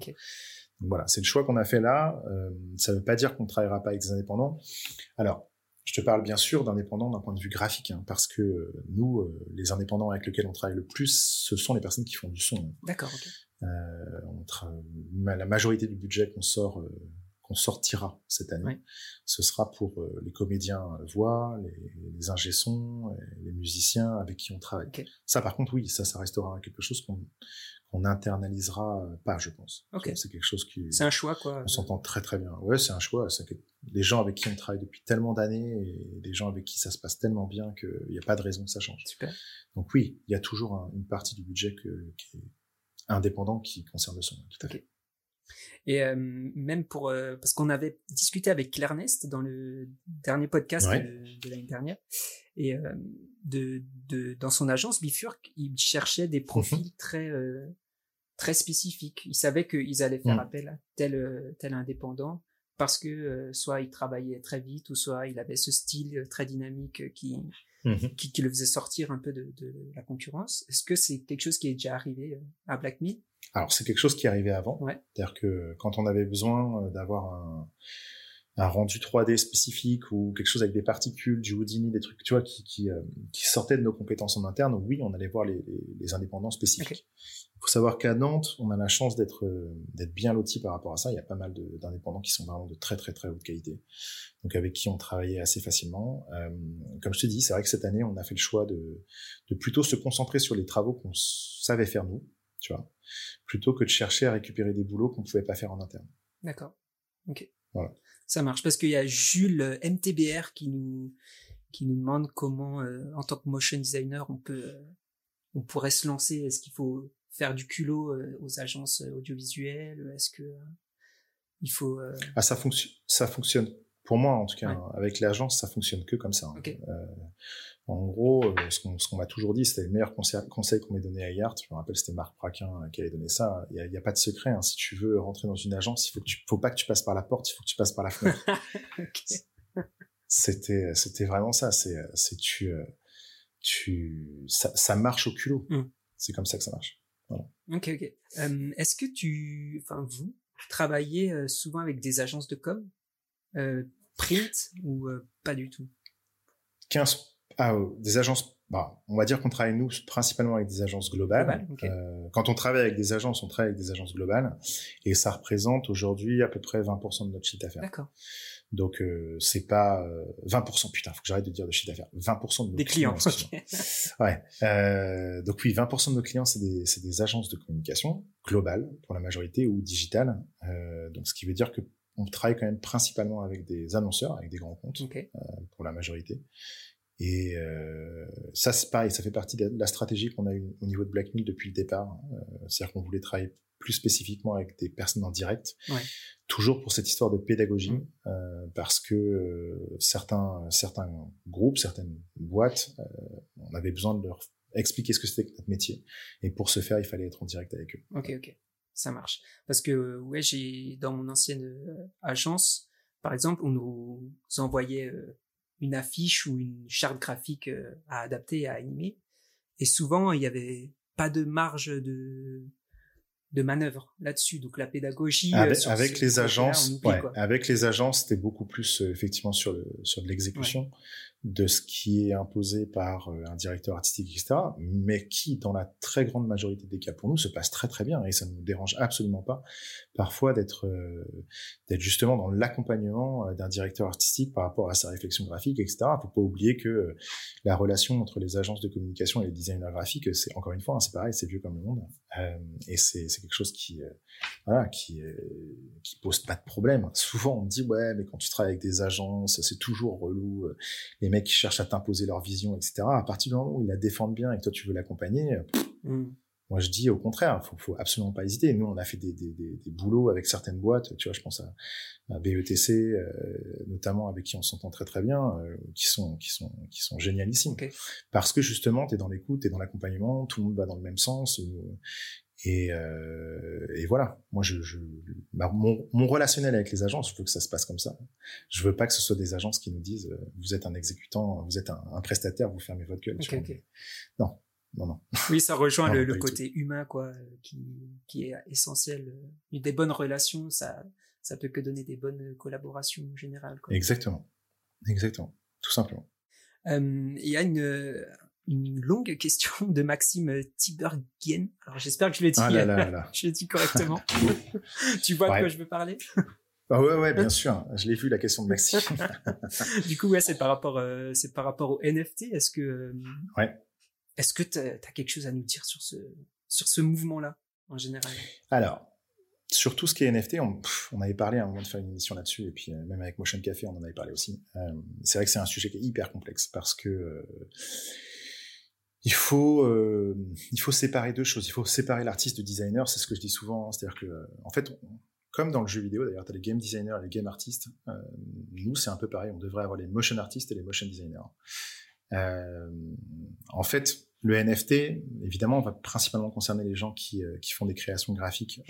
voilà, c'est le choix qu'on a fait là. Euh, ça ne veut pas dire qu'on ne travaillera pas avec des indépendants. Alors, je te parle bien sûr d'indépendants d'un point de vue graphique, hein, parce que euh, nous, euh, les indépendants avec lesquels on travaille le plus, ce sont les personnes qui font du son. D'accord. ok. la majorité du budget qu'on sort, qu'on sortira cette année, ce sera pour les comédiens voix, les, les ingé les musiciens avec qui on travaille. Ça, par contre, oui, ça, ça restera quelque chose qu'on on internalisera euh, pas, je pense. C'est quelque chose qui. C'est un choix, quoi. On s'entend très très bien. Ouais, c'est un choix. C'est des gens avec qui on travaille depuis tellement d'années et des gens avec qui ça se passe tellement bien qu'il n'y a pas de raison que ça change. Super. Donc oui, il y a toujours une partie du budget qui est indépendant qui concerne le son. Tout à fait. Et euh, même pour euh, parce qu'on avait discuté avec Claire Nest dans le dernier podcast de, l'année dernière et de, de dans son agence Bifurc, il cherchait des profils mhm. très très spécifique. Ils savaient qu'ils allaient faire mm. appel à tel euh, tel indépendant parce que euh, soit il travaillait très vite ou soit il avait ce style euh, très dynamique qui, mm-hmm. qui, qui le faisait sortir un peu de, de la concurrence. Est-ce que c'est quelque chose qui est déjà arrivé à Black Alors c'est quelque chose qui est arrivé avant. Ouais. C'est-à-dire que quand on avait besoin d'avoir un un rendu 3D spécifique ou quelque chose avec des particules, du Houdini, des trucs, tu vois, qui, qui, qui sortaient de nos compétences en interne, oui, on allait voir les, les, indépendants spécifiques faut savoir qu'à Nantes, on a la chance d'être euh, d'être bien loti par rapport à ça. Il y a pas mal d'indépendants qui sont vraiment de très très très haute qualité, donc avec qui on travaillait assez facilement. Euh, comme je te dis, c'est vrai que cette année, on a fait le choix de, de plutôt se concentrer sur les travaux qu'on savait faire nous, tu vois, plutôt que de chercher à récupérer des boulots qu'on pouvait pas faire en interne. D'accord. Ok. Voilà. Ça marche parce qu'il y a Jules euh, MTBR qui nous qui nous demande comment, en tant que motion designer, on peut on pourrait se lancer. Est-ce qu'il faut faire du culot euh, aux agences euh, audiovisuelles? Est-ce que euh, il faut Ah, ça fonctionne. Ça fonctionne. Pour moi, en tout cas, avec l'agence, ça fonctionne que comme ça. Hein. en gros, ce qu'on m'a toujours dit, c'était le meilleur conseil, conseil qu'on m'ait donné à Yart. Je me rappelle, c'était Marc Praquin qui avait donné ça. Il n'y a, a, pas de secret. Hein. Si tu veux rentrer dans une agence, il faut, que tu, faut pas que tu passes par la porte, il faut que tu passes par la fenêtre. <laughs> C'était, c'était vraiment ça. C'est, c'est tu, tu, ça, ça marche au culot. Mmh. C'est comme ça que ça marche. Ok, ok. Euh, Est-ce que tu, enfin vous, travaillez euh, souvent avec des agences de com, euh, print ou euh, pas du tout? 15, ah, des agences bah, on va dire qu'on travaille nous principalement avec des agences globales. euh, quand on travaille avec des agences, on travaille avec des agences globales, et ça représente aujourd'hui à peu près 20% de notre chiffre d'affaires. D'accord. Donc euh, c'est pas 20%. Euh, putain, faut que j'arrête de dire de chiffre d'affaires. 20% de nos des clients. ouais. Euh, donc oui, 20% de nos clients c'est des c'est des agences de communication globales pour la majorité ou digitales. Euh, donc ce qui veut dire que on travaille quand même principalement avec des annonceurs, avec des grands comptes, Ok. pour la majorité. Et euh, ça, c'est pareil, ça fait partie de la stratégie qu'on a eu au niveau de Blackmill depuis le départ. Euh, C'est-à-dire qu'on voulait travailler plus spécifiquement avec des personnes en direct, Ouais. toujours pour cette histoire de pédagogie, Mm. euh, parce que euh, certains certains groupes, certaines boîtes, euh, on avait besoin de leur expliquer ce que c'était que notre métier, et pour ce faire, il fallait être en direct avec eux. Ok, ok. Ça marche. Parce que, ouais, j'ai, dans mon ancienne euh, agence, par exemple, on nous envoyait euh, une affiche ou une charte graphique euh, à adapter, à animer. Et souvent, il y avait pas de marge de, de manœuvre là-dessus. Donc, la pédagogie. Avec, avec les agences, oublie, ouais, avec les agences, c'était beaucoup plus euh, effectivement sur le sur de l'exécution de ce qui est imposé par euh, un directeur artistique, etc. Mais qui, dans la très grande majorité des cas pour nous, se passe très très bien et ça ne nous dérange absolument pas parfois d'être euh, d'être justement dans l'accompagnement euh, d'un directeur artistique par rapport à sa réflexion graphique, etc. Faut pas oublier que la relation entre les agences de communication et les designers graphiques, c'est encore une fois, hein, c'est pareil, c'est vieux comme le monde et c'est quelque chose qui euh, voilà, qui qui pose pas de problème. Souvent, on me dit ouais, mais quand tu travailles avec des agences, c'est toujours relou. Mecs qui cherchent à t'imposer leur vision, etc. À partir du moment où ils la défendent bien et que toi tu veux l'accompagner, euh, Mm. moi je dis au contraire, faut, faut absolument pas hésiter. Nous, on a fait des, des, des, des boulots avec certaines boîtes, tu vois, je pense à, à BETC, euh, notamment avec qui on s'entend très très bien, euh, qui sont qui sont qui sont génialissimes. Ok. Parce que justement, tu es dans l'écoute, tu es dans l'accompagnement, tout le monde va dans le même sens. Et, et, euh, et voilà, moi, je, je bah, mon, mon relationnel avec les agences, je veux que ça se passe comme ça. Je veux pas que ce soit des agences qui nous disent euh, vous êtes un exécutant, vous êtes un, un prestataire, vous fermez votre gueule. Non, non, non. <laughs> Oui, ça rejoint Non, le, côté humain, quoi, qui, qui est essentiel. Des bonnes relations, ça, ça peut que donner des bonnes collaborations générales. Quoi. Exactement, exactement, tout simplement. Euh, Il y a une, une longue question de Maxime Tibergien. Alors j'espère que je l'ai dit, Ah là là là là. <laughs> je l'ai dit correctement. <laughs> tu vois de quoi je veux parler? Ah ouais, ouais, bien sûr. Je l'ai vu la question de Maxime. <laughs> Du coup, ouais, c'est par rapport, euh, c'est par rapport au NFT. Est-ce que, euh, Ouais. est-ce que t'as as quelque chose à nous dire sur ce, sur ce mouvement-là en général? Alors, sur tout ce qui est NFT, on, pff, on avait parlé à un moment de faire une émission là-dessus, et puis euh, même avec Motion Café, on en avait parlé aussi. Euh, c'est vrai que c'est un sujet qui est hyper complexe parce que euh, il faut euh, il faut séparer deux choses. Il faut séparer l'artiste du designer. C'est ce que je dis souvent. hein. C'est-à-dire que en fait, comme dans le jeu vidéo, d'ailleurs, tu as les game designers et les game artistes. Euh, nous, c'est un peu pareil. On devrait avoir les motion artistes et les motion designers. Euh, en fait, le NFT, évidemment, va principalement concerner les gens qui, qui font des créations graphiques,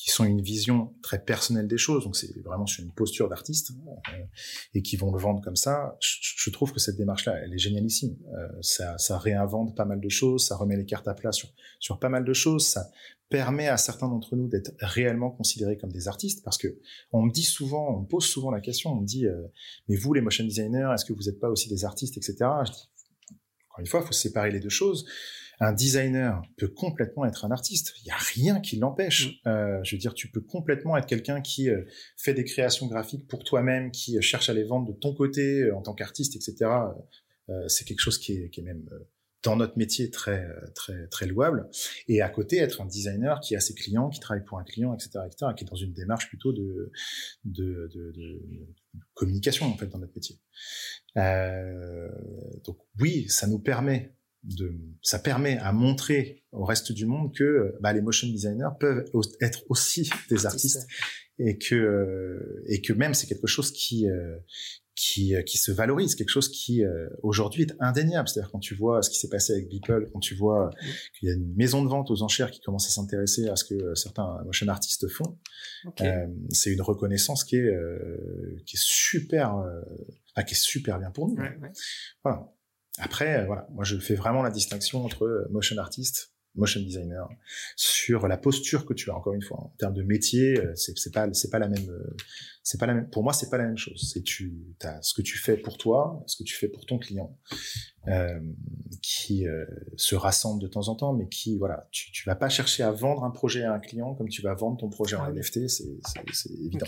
qui sont une vision très personnelle des choses. Donc, c'est vraiment sur une posture d'artiste euh, et qui vont le vendre comme ça. Je, trouve que cette démarche-là, elle est génialissime. Euh, ça, ça réinvente pas mal de choses, ça remet les cartes à plat sur, sur pas mal de choses. Ça permet à certains d'entre nous d'être réellement considérés comme des artistes parce que on me dit souvent, on me pose souvent la question, on me dit, euh, mais vous, les motion designers, est-ce que vous n'êtes pas aussi des artistes, etc. Je dis, encore une fois, il faut séparer les deux choses. Un designer peut complètement être un artiste. Il n'y a rien qui l'empêche. Euh, je veux dire, tu peux complètement être quelqu'un qui euh, fait des créations graphiques pour toi-même, qui euh, cherche à les vendre de ton côté euh, en tant qu'artiste, etc. Euh, c'est quelque chose qui est, qui est même dans notre métier très très très louable. Et à côté, être un designer qui a ses clients, qui travaille pour un client, etc., etc., qui est dans une démarche plutôt de de, de, de communication en fait dans notre métier. Euh, donc oui, ça nous permet de, ça permet à montrer au reste du monde que bah, les motion designers peuvent être aussi des artistes et que et que même c'est quelque chose qui euh, qui euh, qui se valorise, quelque chose qui euh, aujourd'hui est indéniable. C'est-à-dire quand tu vois ce qui s'est passé avec Beeple, quand tu vois qu'il y a une maison de vente aux enchères qui commence à s'intéresser à ce que certains motion artistes font, euh, c'est une reconnaissance qui est euh, qui est super euh, ah, qui est super bien pour nous. Ouais, ouais. Voilà. Après, euh, voilà, moi je fais vraiment la distinction entre euh, motion artist, motion designer, sur la posture que tu as. Encore une fois, en termes de métier, euh, c'est pas pas la même, c'est pas la même. Pour moi, c'est pas la même chose. C'est tu as ce que tu fais pour toi, ce que tu fais pour ton client, euh, qui euh, se rassemble de temps en temps, mais qui voilà, tu tu vas pas chercher à vendre un projet à un client comme tu vas vendre ton projet en Ah. NFT, c'est évident.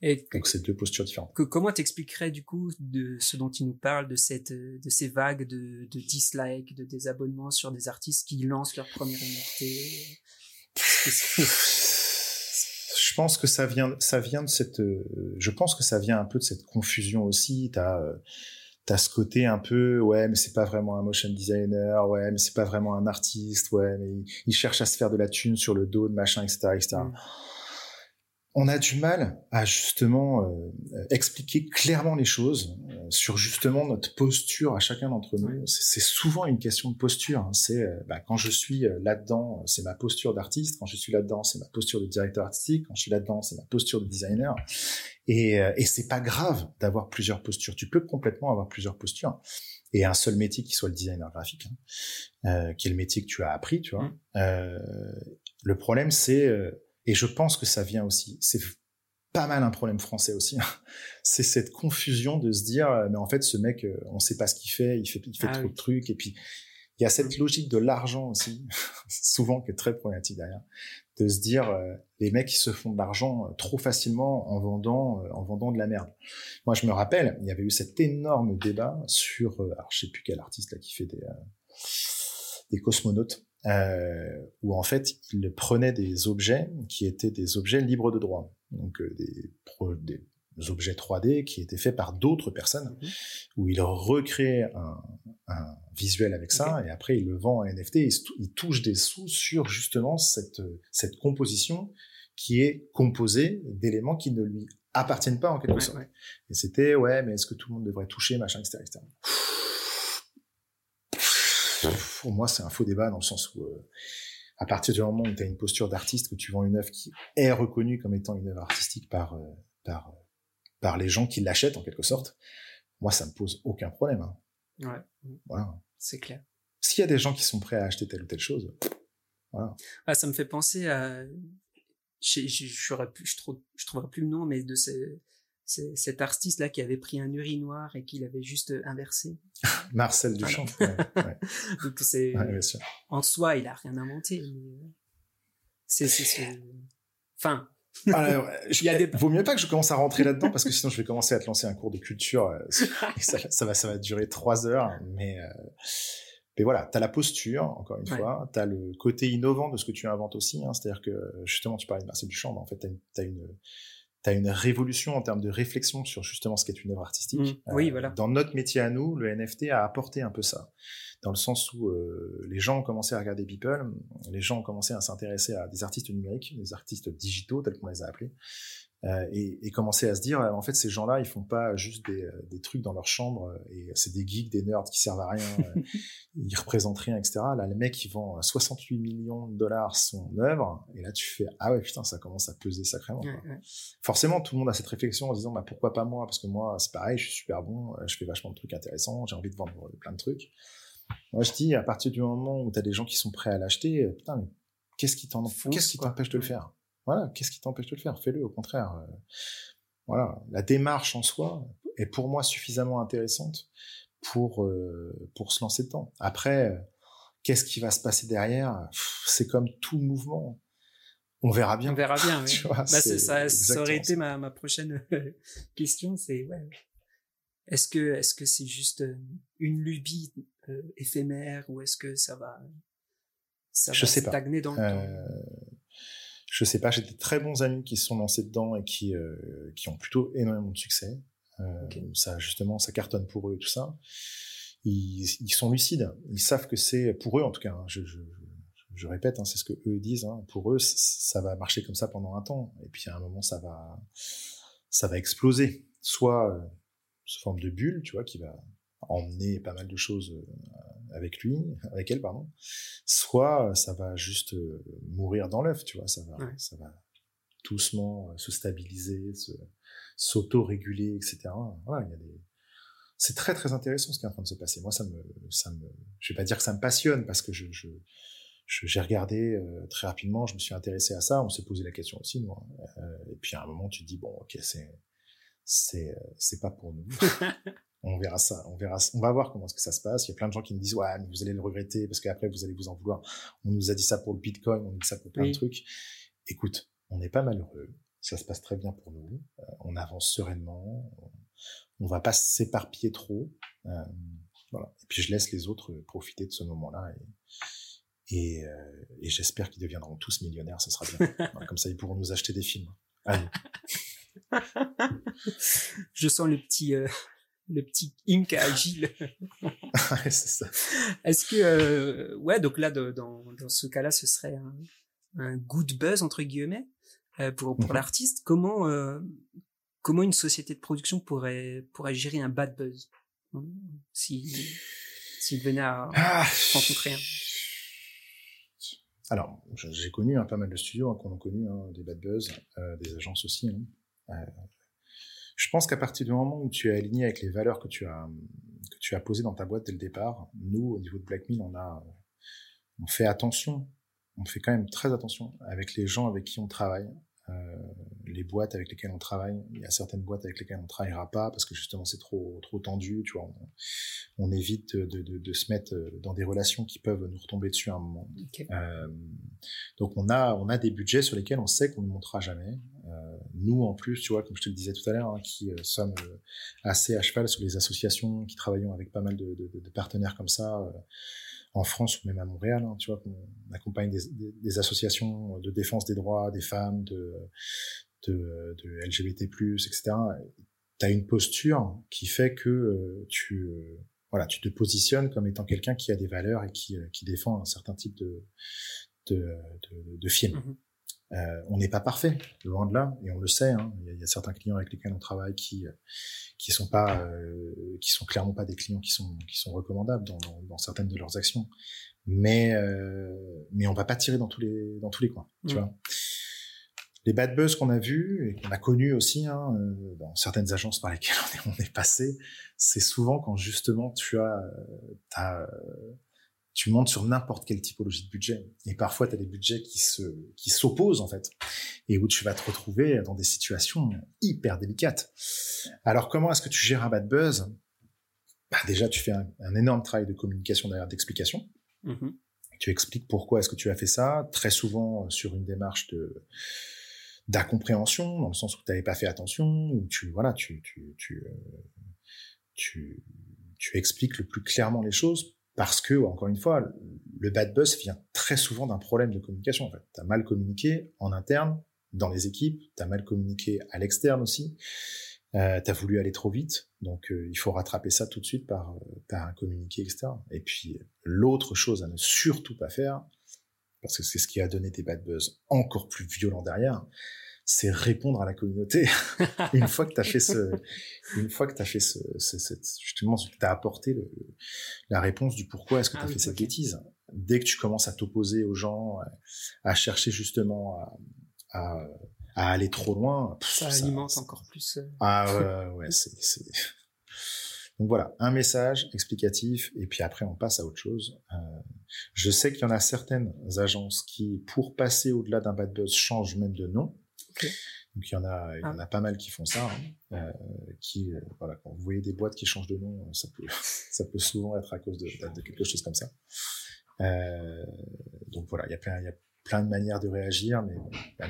Et Donc c'est deux postures différentes. que- comment t'expliquerais du coup de ce dont il nous parle, de cette, euh, de ces vagues de, de dislikes, de désabonnements sur des artistes qui lancent leur premier NFT <laughs> Je pense que ça vient, ça vient de cette, je pense que ça vient un peu de cette confusion aussi. T'as, t'as ce côté un peu, ouais, mais c'est pas vraiment un motion designer, ouais, mais c'est pas vraiment un artiste, ouais, mais il, cherche à se faire de la thune sur le dos de machin, etc., etc on a du mal à justement euh, expliquer clairement les choses euh, sur justement notre posture à chacun d'entre nous. C'est souvent une question de posture. Hein. C'est euh, bah, quand je suis là-dedans, c'est ma posture d'artiste. Quand je suis là-dedans, c'est ma posture de directeur artistique. Quand je suis là-dedans, c'est ma posture de designer. Et, et c'est pas grave d'avoir plusieurs postures. Tu peux complètement avoir plusieurs postures et un seul métier qui soit le designer graphique, hein, qui est le métier que tu as appris, tu vois. Mmh. le problème, c'est et je pense que ça vient aussi, c'est pas mal un problème français aussi. Hein. <laughs> c'est cette confusion de se dire, euh, mais en fait, ce mec, euh, on sait pas ce qu'il fait, il fait, il fait ah trop de trucs. Et puis, il y a cette logique de l'argent aussi, <laughs> souvent qui est très problématique derrière, de se dire, euh, les mecs, ils se font de l'argent trop facilement en vendant, en vendant de la merde. Moi, je me rappelle, il y avait eu cet énorme débat sur, alors je sais plus quel artiste là qui fait des, des cosmonautes euh, où en fait il prenait des objets qui étaient des objets libres de droit, donc euh, des, des objets 3D qui étaient faits par d'autres personnes, mhm. où il recrée un, un visuel avec ça et après il le vend en NFT, il, il, touche des sous sur justement cette cette composition qui est composée d'éléments qui ne lui appartiennent pas en quelque sorte. Et c'était ouais mais est-ce que tout le monde devrait toucher machin etc. etc pour moi, c'est un faux débat dans le sens où, euh, à partir du moment où tu as une posture d'artiste, que tu vends une œuvre qui est reconnue comme étant une œuvre artistique par, euh, par, euh, par les gens qui l'achètent en quelque sorte, moi, ça me pose aucun problème. Hein. Ouais. Voilà. C'est clair. S'il y a des gens qui sont prêts à acheter telle ou telle chose, voilà. Ah, ça me fait penser à, je, je, je, je, je trouverai plus le nom, mais de ces, cet artiste là qui avait pris un urinoir et qui l'avait juste euh, inversé. <laughs> Marcel Duchamp. <laughs> Donc c'est en soi il a rien inventé. Euh, c'est c'est enfin. Alors, <laughs> il y a des... Vaut mieux pas que je commence à rentrer là-dedans parce que sinon je vais commencer à te lancer un cours de culture. Euh, ça, ça, va ça va durer trois heures, mais mais voilà, tu as la posture, encore une fois, tu as le côté innovant de ce que tu inventes aussi, hein, c'est-à-dire que justement, tu parlais de Marcel Duchamp, mais en fait, tu as, as, une, tu as une révolution en termes de réflexion sur justement ce qu'est une œuvre artistique. Mmh. oui, euh, voilà. Dans notre métier à nous, le NFT a apporté un peu ça, dans le sens où euh, les gens ont commencé à regarder Beeple, les gens ont commencé à s'intéresser à des artistes numériques, des artistes digitaux tels qu'on les a appelés, euh, et, et, commencer à se dire, en fait, ces gens-là, ils font pas juste des, euh, des trucs dans leur chambre euh, et c'est des geeks, des nerds qui servent à rien, <laughs> ils représentent rien, etc. Là, les mecs, ils vendent 68 millions de dollars son œuvre, et là, tu fais, ah ouais, putain, ça commence à peser sacrément. Forcément, tout le monde a cette réflexion en disant, bah pourquoi pas moi? Parce que moi, c'est pareil, je suis super bon, je fais vachement de trucs intéressants, j'ai envie de vendre plein de trucs. Moi, je dis, à partir du moment où tu as des gens qui sont prêts à l'acheter, putain, mais qu'est-ce qui t'en, qu'est-ce qui t'empêche de le faire? Voilà, qu'est-ce qui t'empêche de le faire? Fais-le, au contraire. Euh, voilà, la démarche en soi est pour moi suffisamment intéressante pour euh, pour se lancer dedans. Après, euh, qu'est-ce qui va se passer derrière? C'est comme tout mouvement. On verra bien. On verra bien. <laughs> Oui. bah, ça, ça aurait été ma, ma prochaine question. C'est ouais. Est-ce que est-ce que c'est juste une lubie éphémère ou est-ce que ça va ça Je va sais stagner pas. dans le temps? Je sais pas, j'ai des très bons amis qui se sont lancés dedans et qui euh, qui ont plutôt énormément de succès. Euh, Ça justement, ça cartonne pour eux et tout ça. Ils, ils sont lucides, ils savent que c'est pour eux en tout cas. Hein, je, je, je, répète, hein, c'est ce que eux disent. Hein, pour eux, ça va marcher comme ça pendant un temps, et puis à un moment, ça va ça va exploser, soit euh, sous forme de bulle, tu vois, qui va emmener pas mal de choses avec lui, avec elle, pardon. Soit euh, ça va juste euh, mourir dans l'œuf, tu vois, ça va, ça va doucement se stabiliser, se, s'auto-réguler, etc. Voilà, il y a des, c'est très très intéressant ce qui est en train de se passer. Moi, ça me, ça me, je vais pas dire que ça me passionne parce que je, je, j'ai regardé très rapidement, je me suis intéressé à ça, on s'est posé la question aussi, moi. et puis à un moment, tu te dis bon, ok, c'est, c'est, c'est pas pour nous. <laughs> on verra ça, on verra, on va voir comment est-ce que ça se passe. Il y a plein de gens qui me disent ouais, mais vous allez le regretter parce qu'après vous allez vous en vouloir. On nous a dit ça pour le Bitcoin, on nous dit ça pour plein de trucs. Écoute, on n'est pas malheureux, ça se passe très bien pour nous, euh, on avance sereinement, on, va pas s'éparpiller trop, euh, voilà. Et puis je laisse les autres profiter de ce moment-là et et, euh, et j'espère qu'ils deviendront tous millionnaires, ça sera bien. <laughs> comme ça, ils pourront nous acheter des films. Allez. <laughs> Je sens le petit, euh, le petit ink agile. <laughs> ouais, c'est ça. Est-ce que, euh, ouais, donc là, dans, dans ce cas-là, ce serait un, un good buzz entre guillemets euh, pour pour mhm. l'artiste. Comment euh, comment une société de production pourrait pourrait gérer un bad buzz hein, si s'il venait à ah. rencontrer un? Alors, j'ai connu hein, pas mal de studios hein, qu'on a connu, hein, des bad buzz, des agences aussi. Euh, je pense qu'à partir du moment où tu es aligné avec les valeurs que tu as que tu as posées dans ta boîte dès le départ, nous au niveau de Blackmill, on a on fait attention, on fait quand même très attention avec les gens avec qui on travaille. Euh, les boîtes avec lesquelles on travaille, il y a certaines boîtes avec lesquelles on travaillera pas parce que justement c'est trop trop tendu, tu vois. On, évite de, de, de, se mettre dans des relations qui peuvent nous retomber dessus à un moment. Euh, donc on a on a des budgets sur lesquels on sait qu'on ne montera jamais. Euh, nous en plus, tu vois, comme je te le disais tout à l'heure, hein, qui euh, sommes euh, assez à cheval sur les associations, qui travaillons avec pas mal de, de partenaires comme ça en France ou même à Montréal, hein, tu vois, qu'on accompagne des, associations de défense des droits des femmes, de, de, de LGBT+, etc. Tu as une posture qui fait que euh, tu euh, voilà, tu te positionnes comme étant quelqu'un qui a des valeurs et qui, euh, qui défend un certain type de de, de, de film. Mm-hmm. Euh, on n'est pas parfait, loin de là, et on le sait. Hein. Il, y a, certains clients avec lesquels on travaille qui qui sont pas, euh, qui sont clairement pas des clients qui sont qui sont recommandables dans, dans, certaines de leurs actions. Mais euh, mais on va pas tirer dans tous les dans tous les coins, tu mm. vois. Les bad buzz qu'on a vus et qu'on a connus aussi hein, euh, dans certaines agences par lesquelles on <laughs> est, on est passé, c'est souvent quand justement tu as, as tu montes sur n'importe quelle typologie de budget. Et parfois, tu as des budgets qui se qui s'opposent en fait, et où tu vas te retrouver dans des situations hyper délicates. Alors, comment est-ce que tu gères un bad buzz? Bah, Déjà, tu fais un, énorme travail de communication derrière, d'explication. Mm-hmm. Tu expliques pourquoi est-ce que tu as fait ça, très souvent sur une démarche de d'incompréhension, dans le sens où tu n'avais pas fait attention, ou tu voilà, tu tu euh, tu tu expliques le plus clairement les choses parce que, encore une fois, le bad buzz vient très souvent d'un problème de communication. En fait, t'as mal communiqué en interne, dans les équipes, t'as mal communiqué à l'externe aussi. Euh, t'as voulu aller trop vite, donc euh, il faut rattraper ça tout de suite par, euh, par un communiqué externe. Et puis l'autre chose à ne surtout pas faire, parce que c'est ce qui a donné des bad buzz encore plus violents derrière, c'est répondre à la communauté. <laughs> une fois que tu as fait ce, une fois que tu as fait ce, ce, cette, justement, tu as apporté le, la réponse du pourquoi est-ce que tu as ah fait cette bêtise. Dès que tu commences à t'opposer aux gens, à chercher justement à, à, à aller trop loin, ça, alimente encore plus. Euh. Ah ouais, ouais, c'est, c'est. <laughs> Donc voilà, un message explicatif et puis après on passe à autre chose. Euh, je sais qu'il y en a certaines agences qui, pour passer au-delà d'un bad buzz, changent même de nom. Donc il y en a, il y en a ah. pas mal qui font ça, hein. euh, qui euh, voilà, quand vous voyez des boîtes qui changent de nom, ça peut, <laughs> ça peut souvent être à cause de, de quelque chose comme ça. Euh, donc voilà, il y a plein, il y a plein de manières de réagir, mais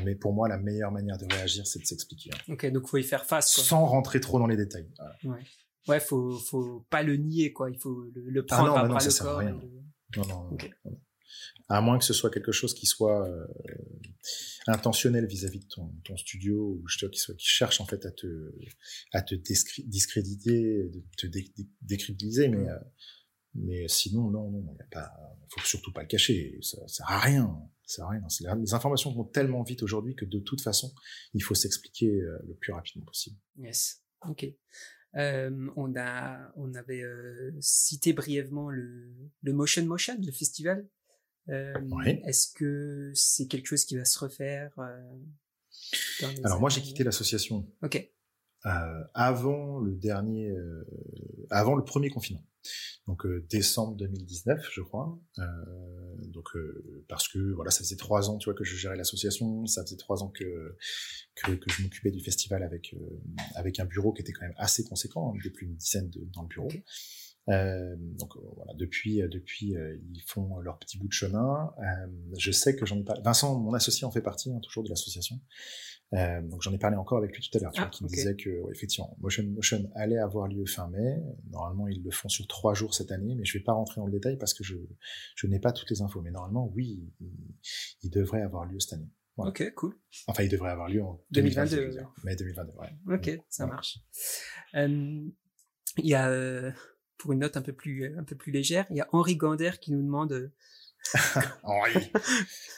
mais pour moi la meilleure manière de réagir, c'est de s'expliquer. Hein. Ok, donc faut y faire face. Quoi. Sans rentrer trop dans les détails. Ouais. Ouais, faut faut pas le nier quoi, il faut le, le prendre ah non, à bras le corps. Rien. Non, non, non, à moins que ce soit quelque chose qui soit euh, intentionnel vis-à-vis de ton, ton, studio ou qui, soit, qui cherche en fait à te à te discréditer, de te décrédibiliser, mais euh, mais sinon non non, il pas, faut surtout pas le cacher, ça, ça sert à rien, ça sert à rien. Les informations vont tellement vite aujourd'hui que de toute façon, il faut s'expliquer euh, le plus rapidement possible. Yes, ok. Euh, on a, on avait cité brièvement le, le Motion Motion, le festival euh, Est-ce que c'est quelque chose qui va se refaire euh, Alors moi j'ai quitté l'association. Ok. Euh, avant le dernier, euh, avant le premier confinement, donc euh, décembre 2019, je crois. donc parce que voilà, ça faisait trois ans, tu vois, que je gérais l'association, ça faisait trois ans que que, que je m'occupais du festival avec avec un bureau qui était quand même assez conséquent, hein, plus d'une dizaine de, dans le bureau. Euh, donc euh, voilà, depuis euh, depuis ils font leur petit bout de chemin. je sais que j'en ai parlé. Vincent, mon associé, en fait partie hein, toujours de l'association. donc j'en ai parlé encore avec lui tout à l'heure, ah, qui me disait que effectivement Motion Motion allait avoir lieu fin mai. Normalement ils le font sur trois jours cette année, mais je vais pas rentrer dans le détail parce que je je n'ai pas toutes les infos. Mais normalement oui, il, il devrait avoir lieu cette année. Ok, cool. Enfin, il devrait avoir lieu en 2022. 2022. mai 2022, ouais. Ok, ça marche. Euh, il y a, euh, pour une note un peu plus, un peu plus légère, il y a Henri Gander qui nous demande. <laughs> Henri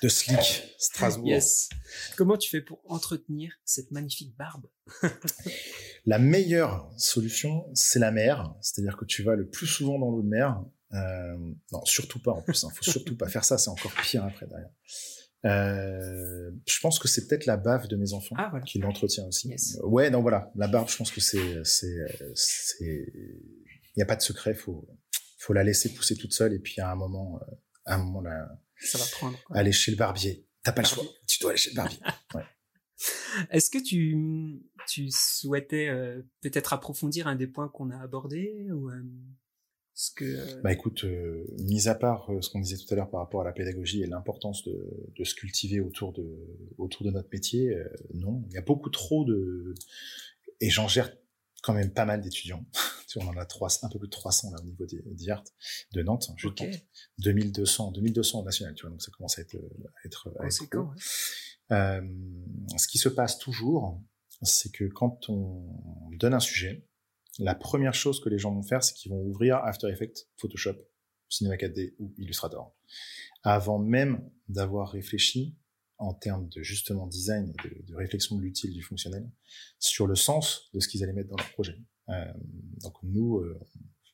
de Slick, Strasbourg. Yes. Comment tu fais pour entretenir cette magnifique barbe? <laughs> La meilleure solution, c'est la mer. C'est-à-dire que tu vas le plus souvent dans l'eau de mer. Euh, non, surtout pas en plus. Hein. Faut surtout pas faire ça. C'est encore pire après derrière. Euh, je pense que c'est peut-être la bave de mes enfants ah, voilà. qui l'entretient aussi. Yes. Ouais, non, voilà, la barbe, je pense que c'est, c'est, c'est, il n'y a pas de secret, faut, faut la laisser pousser toute seule et puis à un moment, euh, à un moment là, ça va prendre. Quoi. Aller chez le barbier. T'as pas barbier. le choix. Tu dois aller chez le barbier. <laughs> Ouais. Est-ce que tu, tu souhaitais euh, peut-être approfondir un des points qu'on a abordés ou euh, ce que euh... Bah écoute, mis à part ce qu'on disait tout à l'heure par rapport à la pédagogie et l'importance de, de, se cultiver autour de autour de notre métier, non, il y a beaucoup trop de et j'en gère quand même pas mal d'étudiants. <laughs> on en a un peu plus de 300 là au niveau d'IART de Nantes, je okay. pense. 2200, 2200 au national, tu vois, donc ça commence à être à être, à être cool. ouais. Euh, ce qui se passe toujours, c'est que quand on donne un sujet, la première chose que les gens vont faire, c'est qu'ils vont ouvrir After Effects, Photoshop, Cinema 4D ou Illustrator, avant même d'avoir réfléchi en termes de justement design de, réflexion de l'utile du fonctionnel sur le sens de ce qu'ils allaient mettre dans leur projet. Euh, donc nous, euh,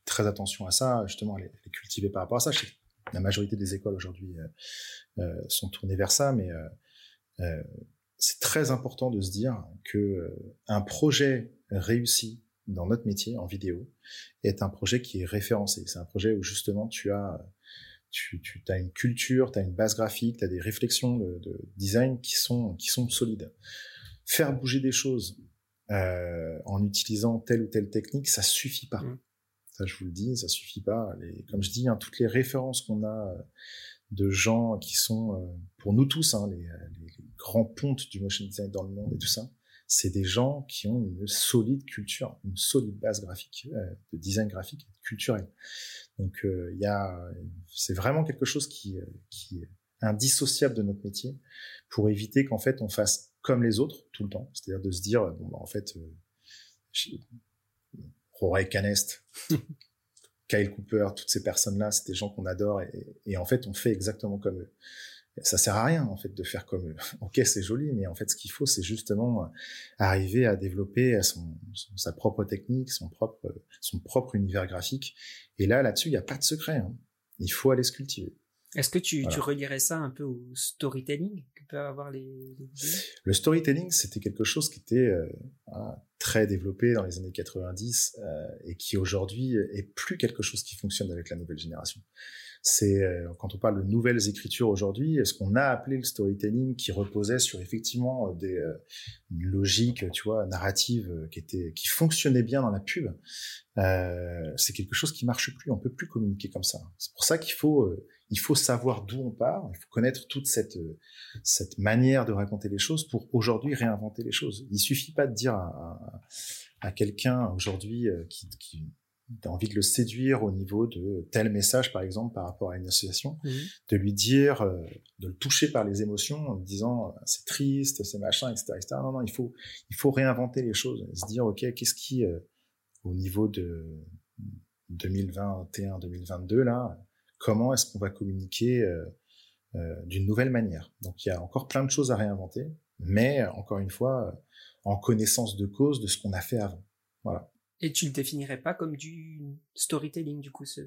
très attention à ça, justement, à les, cultiver par rapport à ça. Je sais que la majorité des écoles aujourd'hui euh, sont tournées vers ça, mais euh, c'est très important de se dire que euh, un projet réussi dans notre métier en vidéo est un projet qui est référencé. C'est un projet où justement tu as tu, tu as une culture, tu as une base graphique, tu as des réflexions de, de, design qui sont qui sont solides. Faire bouger des choses euh, en utilisant telle ou telle technique, ça suffit pas. Mmh. Ça, je vous le dis, ça suffit pas. Les, comme je dis, hein, toutes les références qu'on a de gens qui sont, euh, pour nous tous, hein, les, les, les, grands pontes du motion design dans le monde et tout ça, c'est des gens qui ont une solide culture, une solide base graphique, euh, de design graphique, culturel. Donc il euh, y a, c'est vraiment quelque chose qui, qui est indissociable de notre métier pour éviter qu'en fait on fasse comme les autres tout le temps, c'est-à-dire de se dire bon bah, en fait, euh, Rory Canest, <laughs> Kyle Cooper, toutes ces personnes-là, c'est des gens qu'on adore et, et, en fait on fait exactement comme eux. Ça sert à rien en fait de faire comme eux. <laughs> ok, c'est joli, mais en fait ce qu'il faut, c'est justement arriver à développer son, son, sa propre technique, son propre son propre univers graphique. Et là, là-dessus, il n'y a pas de secret. Hein. Il faut aller se cultiver. Est-ce que tu, voilà. tu relierais ça un peu au storytelling que peuvent avoir les, les Le storytelling, c'était quelque chose qui était euh, très développé dans les années 90 euh, et qui aujourd'hui est plus quelque chose qui fonctionne avec la nouvelle génération. C'est euh, quand on parle de nouvelles écritures aujourd'hui, ce qu'on a appelé le storytelling qui reposait sur effectivement des euh, une logique, tu vois, narrative euh, qui était qui fonctionnait bien dans la pub. Euh, c'est quelque chose qui marche plus. On peut plus communiquer comme ça. C'est pour ça qu'il faut euh, il faut savoir d'où on part. Il faut connaître toute cette cette manière de raconter les choses pour aujourd'hui réinventer les choses. Il suffit pas de dire à, à, à quelqu'un aujourd'hui qui, qui tu as envie de le séduire au niveau de tel message, par exemple, par rapport à une association, mmh. de lui dire, euh, de le toucher par les émotions en lui disant c'est triste, c'est machin, etc., etc. Non, non, il faut, il faut réinventer les choses, se dire ok, qu'est-ce qui, euh, au niveau de 2021, 2022 là, comment est-ce qu'on va communiquer euh, d'une nouvelle manière? Donc il y a encore plein de choses à réinventer, mais encore une fois, en connaissance de cause de ce qu'on a fait avant. Voilà. Et tu le définirais pas comme du storytelling, du coup, ce,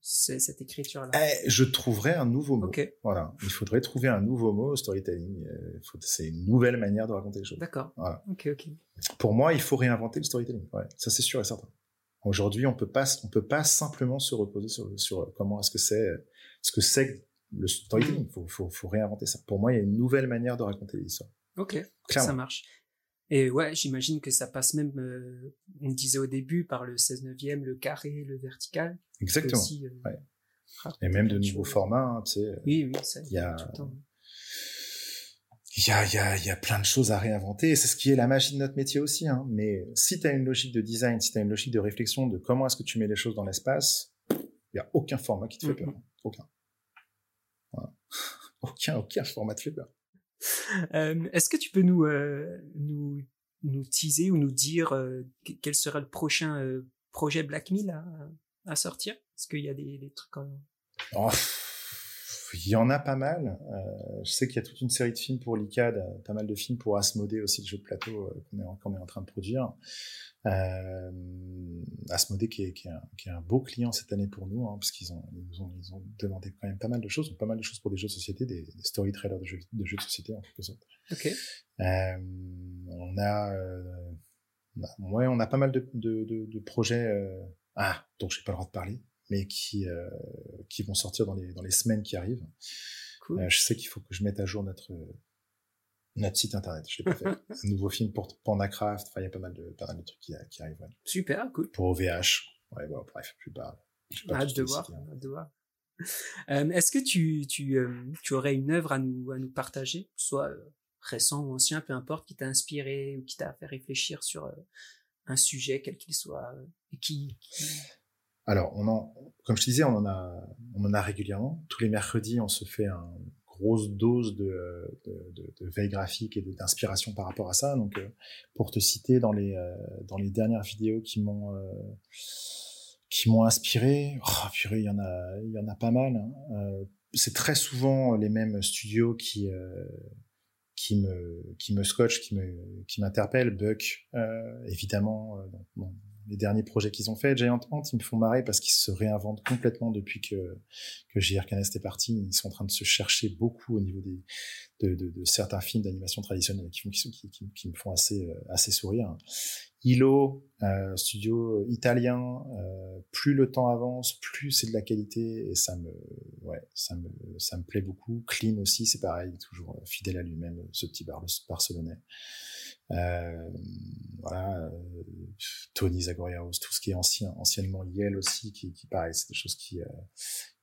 ce, cette écriture-là? Eh, Je trouverais un nouveau mot. Okay. Voilà. Il faudrait trouver un nouveau mot, storytelling. C'est une nouvelle manière de raconter les choses. D'accord. Voilà. Ok, ok. Pour moi, il faut réinventer le storytelling. Ouais, ça c'est sûr et certain. Aujourd'hui, on peut pas, on peut pas simplement se reposer sur, sur comment est-ce que c'est, ce que c'est le storytelling. Il faut, faut, faut réinventer ça. Pour moi, il y a une nouvelle manière de raconter l'histoire. Ok, Clairement. ça marche. Et ouais, j'imagine que ça passe même, euh, on disait au début, par le 16 neuvième, le carré, le vertical. Exactement. Aussi, euh, ouais. Et même de nouveaux formats, hein, tu sais. Oui, oui, ça. Il y a, il y a, il y a, il y a plein de choses à réinventer. C'est ce qui est la magie de notre métier aussi. Hein. Mais si tu as une logique de design, si tu as une logique de réflexion de comment est-ce que tu mets les choses dans l'espace, il y a aucun format qui te fait peur. Mm -hmm. Aucun. Voilà. <laughs> aucun, aucun format te fait peur. Est-ce que tu peux nous nous nous teaser ou nous dire quel sera le prochain projet Black Mill à, sortir? Est-ce qu'il y a des, trucs. Oh, il y en a pas mal. Euh, je sais qu'il y a toute une série de films pour l'ICAD, pas mal de films pour Asmodée aussi, le jeu de plateau euh, qu'on est, est, en train de produire. Euh, Asmodée qui est, qui, est un, qui est, un, beau client cette année pour nous, hein, parce qu'ils ont, ils ont, ils ont demandé quand même pas mal de choses, pas mal de choses pour des jeux de société, des, des storytellers de jeux, de jeux de société en quelque sorte. Ok. Euh, on a, euh, ouais, on a pas mal de, de, de, de projets euh, ah, dont j'ai pas le droit de parler mais qui euh, qui vont sortir dans les dans les semaines qui arrivent. Cool. Euh, je sais qu'il faut que je mette à jour notre notre site internet. Je l'ai pas fait. <laughs> Un nouveau film pour Pandacraft. Enfin, il y a pas mal de pas mal de trucs qui, qui arrivent. Ouais. Super, cool. Pour OVH. Ouais, bon, bref, je. Je pas hâte de voir. Hein. Hâte de voir. <laughs> Euh, Est-ce que tu tu euh, tu aurais une œuvre à nous à nous partager, soit récent ou ancien, peu importe, qui t'a inspiré ou qui t'a fait réfléchir sur un sujet quel qu'il soit, et qui, qui alors, on en, comme je te disais, on en a, on en a régulièrement. Tous les mercredis, on se fait une grosse dose de, de, de, veille graphique et d'inspiration par rapport à ça. Donc, euh, pour te citer, dans les, euh, dans les dernières vidéos qui m'ont, euh, qui m'ont inspiré, oh, purée, il y en a, il y en a pas mal. Hein. c'est très souvent les mêmes studios qui, qui me, qui me scotchent, qui me, qui m'interpellent. Buck, évidemment, les derniers projets qu'ils ont fait. Giant Ant, ils me font marrer parce qu'ils se réinventent complètement depuis que, que JR Canest est parti. Ils sont en train de se chercher beaucoup au niveau de, certains films d'animation traditionnels qui, me font assez, euh, assez sourire. Hilo, euh, studio italien, euh, plus le temps avance, plus c'est de la qualité et ça me, ouais, ça me, ça me plaît beaucoup. Clean aussi, c'est pareil, toujours fidèle à lui-même, ce petit bar barcelonais. Euh, voilà, euh, Tony Zagoriaos, tout ce qui est ancien, anciennement Yale aussi, qui, qui pareil, c'est des choses qui, euh,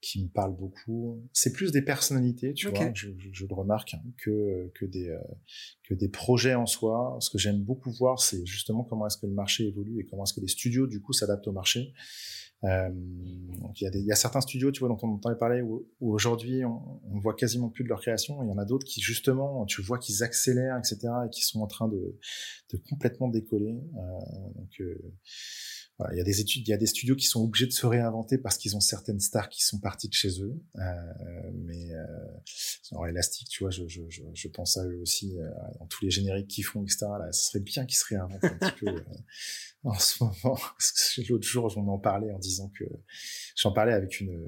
qui me parlent beaucoup. C'est plus des personnalités, tu vois, je, je, je, le remarque, hein, que que des euh, que des projets en soi. Ce que j'aime beaucoup voir, c'est justement comment est-ce que le marché évolue et comment est-ce que les studios du coup s'adaptent au marché. Euh, donc il y, a des, il y a certains studios, tu vois, dont on entendait parler, où, où aujourd'hui on, on voit quasiment plus de leur création. Il y en a d'autres qui justement, tu vois qu'ils accélèrent, etc., et qui sont en train de, de complètement décoller. Euh, donc euh, voilà, il y a des études, il y a des studios qui sont obligés de se réinventer parce qu'ils ont certaines stars qui sont parties de chez eux. Euh, mais euh, Elastic, tu vois, je, je, je, je, pense à eux aussi euh, dans tous les génériques qu'ils font, etc. Là, ce serait bien qu'ils se réinventent un petit peu. <laughs> <laughs> En ce moment. L'autre jour, j'en en parlais en disant que j'en parlais avec une,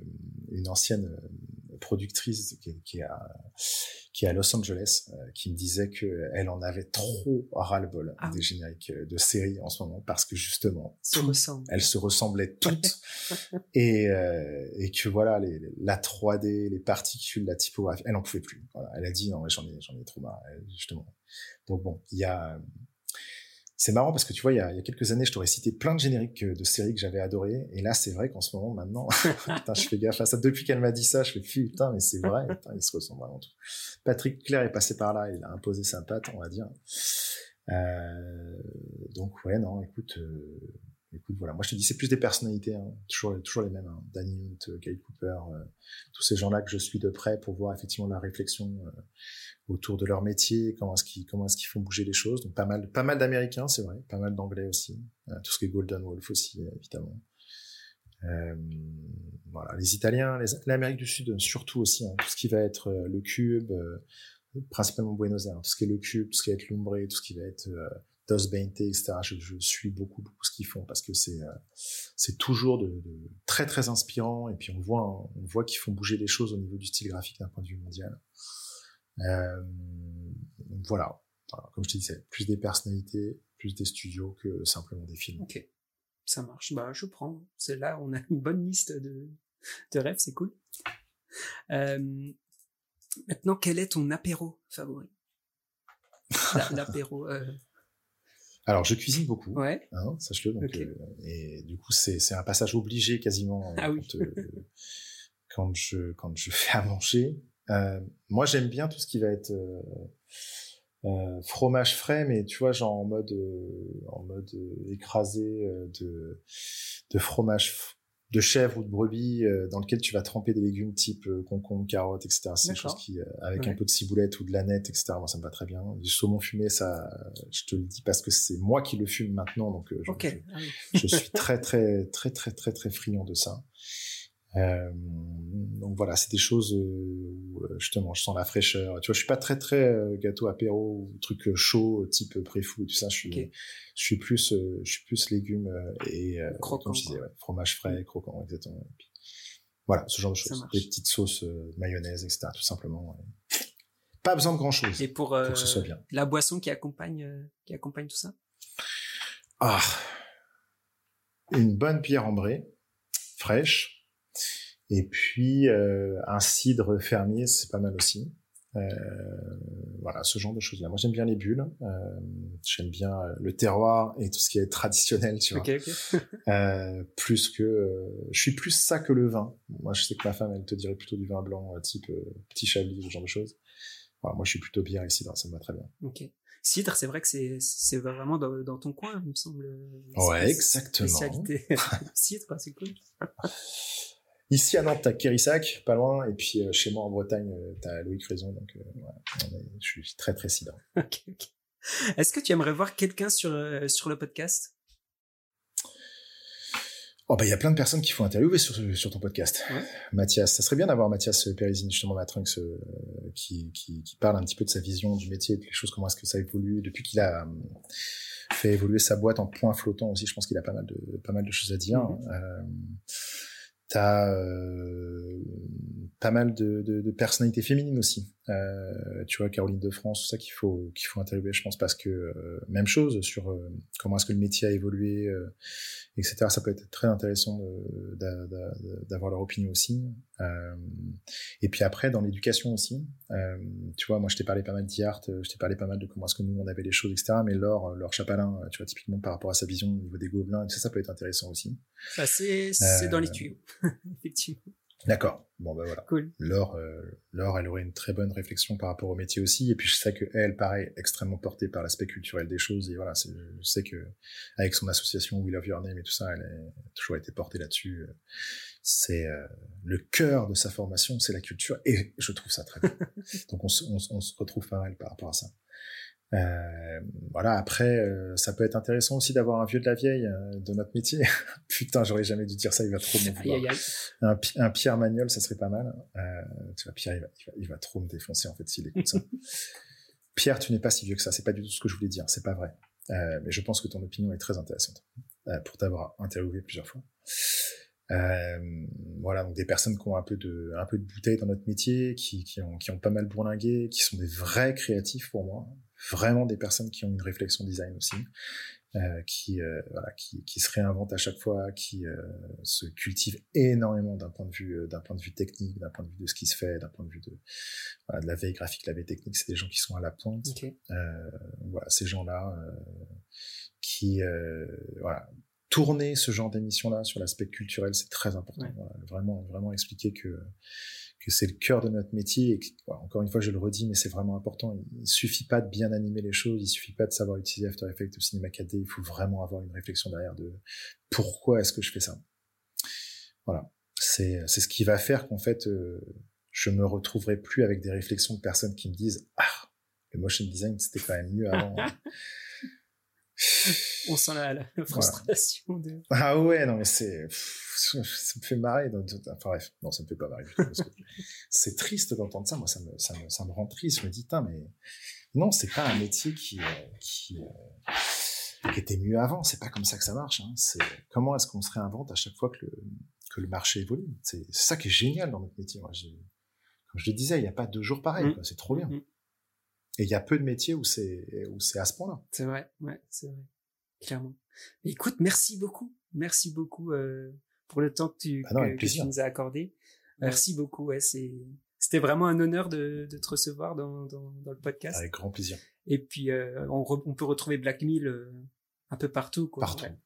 une ancienne euh, productrice qui, qui, est à, qui est à Los Angeles, euh, qui me disait que elle en avait trop ras-le-bol ah. des génériques euh, de séries en ce moment parce que justement, se elles se ressemblaient <laughs> toutes et, euh, et que voilà, les, la 3D, les particules, la typographie, elle en pouvait plus. Voilà, elle a dit non, j'en ai, j'en ai trop marre, justement. Donc bon, il y a c'est marrant parce que tu vois, il y a, il y a quelques années, je t'aurais cité plein de génériques euh, de séries que j'avais adoré. Et là, c'est vrai qu'en ce moment, maintenant, <laughs> putain, je fais gaffe à ça. Depuis qu'elle m'a dit ça, je fais putain, mais c'est vrai. Putain, ils se ressemblent vraiment tout. Patrick Claire est passé par là. Il a imposé sa patte, on va dire. Euh, donc ouais, non, écoute, euh, écoute, voilà. Moi, je te dis, c'est plus des personnalités, hein. toujours, toujours les mêmes. Hein. Danny Hunt, euh, Kyle Cooper, euh, tous ces gens-là que je suis de près pour voir effectivement la réflexion euh, autour de leur métier, comment est-ce qu'ils comment est-ce qu'ils font bouger les choses. Donc pas mal pas mal d'Américains, c'est vrai, pas mal d'Anglais aussi, tout ce qui est Golden Wolf aussi évidemment. Voilà, les Italiens, l'Amérique du Sud surtout aussi, hein, tout ce qui va être le Cube, principalement Buenos Aires, tout ce qui est le Cube, tout ce qui va être l'Umbre, tout ce qui va être Dos Bente, etc. Je, je, suis beaucoup beaucoup ce qu'ils font parce que c'est c'est toujours de, de, très très inspirant et puis on voit on voit qu'ils font bouger les choses au niveau du style graphique d'un point de vue mondial. Euh, voilà. voilà. Comme je te disais, plus des personnalités, plus des studios que simplement des films. Ok, ça marche. Bah, je prends. C'est là, on a une bonne liste de, de rêves, c'est cool. Euh, maintenant, quel est ton apéro favori? L'apéro. Euh... Alors, je cuisine beaucoup. Ouais. Hein, sache-le. Donc, okay. euh, et du coup, c'est c'est un passage obligé quasiment ah, quand, oui. euh, <laughs> quand je quand je fais à manger. Euh, moi, j'aime bien tout ce qui va être euh, euh, fromage frais, mais tu vois, genre en mode, euh, en mode euh, écrasé de, de fromage de chèvre ou de brebis euh, dans lequel tu vas tremper des légumes type euh, concombre, carottes, etc. C'est des choses qui, euh, avec un peu de ciboulette ou de la nette, etc. Moi, ça me va très bien. Du saumon fumé, ça, je te le dis parce que c'est moi qui le fume maintenant, donc je, Ok. je- Ah je suis très très très très très très friand de ça. Euh, donc voilà, c'est des choses euh, où euh, justement je sens la fraîcheur. Tu vois, je suis pas très très euh, gâteau apéro ou truc chaud type préfou et tout ça. Je suis je suis plus je suis plus légumes et Croquant, comme je disais, ouais, fromage frais, croquant, exactement. Et puis, voilà, ce genre de choses. Des petites sauces mayonnaise, etc. Tout simplement. ouais. Pas besoin de grand chose Et pour, pour euh, que ce soit bien. la boisson qui accompagne, euh, qui accompagne tout ça? Ah, une bonne bière ambrée, fraîche, et puis euh, un cidre fermier, c'est pas mal aussi. Euh, voilà, ce genre de choses-là. Moi, j'aime bien les bulles, euh, j'aime bien le terroir et tout ce qui est traditionnel, tu vois. <laughs> Plus que, je suis plus ça que le vin. Moi, je sais que ma femme, elle te dirait plutôt du vin blanc, type petit chablis, ce genre de choses. Voilà, moi, je suis plutôt bière et cidre, ça me va très bien. Ok. Cidre, c'est vrai que c'est c'est vraiment dans, dans ton coin, il me semble. Ouais, exactement. Spécialité. <laughs> Cidre, c'est cool. Ici à Nantes, t'as Kérissac, pas loin, et puis euh, chez moi en Bretagne, euh, t'as Loïc Raison, donc euh, est- je suis très très <laughs> cidre. Ok, ok. Est-ce que tu aimerais voir quelqu'un sur sur le podcast? Oh bah il y a plein de personnes qu'il faut interviewer sur, sur ton podcast. Ouais. Mathias, ça serait bien d'avoir Mathias Périsine, justement, Matrunks, euh, qui, qui, qui parle un petit peu de sa vision du métier, de les choses, comment est-ce que ça évolue, depuis qu'il a euh, fait évoluer sa boîte en point flottant aussi, je pense qu'il a pas mal de, pas mal de choses à dire. Mhm. Euh, T'as euh, pas mal de, de, de personnalités féminines aussi. Euh, tu vois, Caroline de France, tout ça qu'il faut qu'il faut interviewer, je pense, parce que euh, même chose sur euh, comment est-ce que le métier a évolué, euh, etc. Ça peut être très intéressant d'avoir leur opinion aussi. Euh, et puis après, dans l'éducation aussi, euh, tu vois, moi je t'ai parlé pas mal d'IART, je t'ai parlé pas mal de comment est-ce que nous on avait les choses, etc. Mais Laure, Laure Chapalin, tu vois, typiquement par rapport à sa vision au niveau des gobelins, ça, ça peut être intéressant aussi. Bah, C'est c'est dans les tuyaux, <laughs> effectivement. D'accord. Bon, ben voilà. Cool. Laure, euh, Laure, elle aurait une très bonne réflexion par rapport au métier aussi. Et puis je sais que elle, pareil, extrêmement portée par l'aspect culturel des choses. Et voilà, je sais que avec son association We Love Your Name et tout ça, elle a toujours été portée là-dessus. C'est euh, le cœur de sa formation, c'est la culture. Et je trouve ça très bien. <laughs> Donc on, se- on se- on se retrouve pas mal par rapport à ça. Euh, voilà. Après, euh, ça peut être intéressant aussi d'avoir un vieux de la vieille euh, de notre métier. <laughs> Putain, j'aurais jamais dû dire ça. Il va trop Aïe, vouloir un, un Pierre Magnol, ça serait pas mal. Euh, tu vois, Pierre, il va, il va, il va trop me défoncer en fait s'il écoute ça. <laughs> Pierre, tu n'es pas si vieux que ça. C'est pas du tout ce que je voulais dire. C'est pas vrai. Euh, mais je pense que ton opinion est très intéressante euh, pour t'avoir interviewé plusieurs fois. Euh, voilà, donc des personnes qui ont un peu de, un peu de bouteille dans notre métier, qui, qui ont, qui ont pas mal bourlingué, qui sont des vrais créatifs pour moi. Vraiment des personnes qui ont une réflexion design aussi, euh, qui, euh, voilà, qui, qui se réinventent à chaque fois, qui euh, se cultivent énormément d'un point de vue, d'un point de vue technique, d'un point de vue de ce qui se fait, d'un point de vue de, voilà, de la veille graphique, de la veille technique. C'est des gens qui sont à la pointe. Ok. Euh, voilà, ces gens-là qui, voilà, tourner ce genre d'émission-là sur l'aspect culturel, c'est très important. Ouais. Voilà, vraiment, vraiment expliquer que que c'est le cœur de notre métier et encore une fois, je le redis, mais c'est vraiment important. Il, suffit pas de bien animer les choses, il suffit pas de savoir utiliser After Effects ou Cinema 4D, il faut vraiment avoir une réflexion derrière de pourquoi est-ce que je fais ça. Voilà, c'est c'est ce qui va faire qu'en fait, euh, je me retrouverai plus avec des réflexions de personnes qui me disent ah le motion design c'était quand même mieux avant. <laughs> <laughs> On sent la, la- frustration de. Ah ouais, non mais c'est, ça me fait marrer. dans- Enfin bref, non, ça me fait pas marrer. <laughs> c'est triste d'entendre ça. Moi, ça me, ça me, ça me rend triste. Je me dis, mais non, c'est pas un métier qui, euh, qui, euh, qui était mieux avant. C'est pas comme ça que ça marche. Hein. C'est comment est-ce qu'on se réinvente à chaque fois que le, que le marché évolue? C'est ça qui est génial dans notre métier. Moi, comme je le disais, il n'y a pas deux jours pareils. Mm. C'est trop bien. Mhm. Et il y a peu de métiers où c'est où c'est à ce point-là. C'est vrai, ouais, c'est vrai. Clairement. Écoute, merci beaucoup. Merci beaucoup euh, pour le temps que tu, Bah non, que- tu nous as accordé. Merci beaucoup. Ouais, c'est c'était vraiment un honneur de, de te recevoir dans, dans, dans le podcast. Avec grand plaisir. Et puis euh, on, re- on peut retrouver Black Mill euh, un peu partout. Quoi. Partout. Ouais.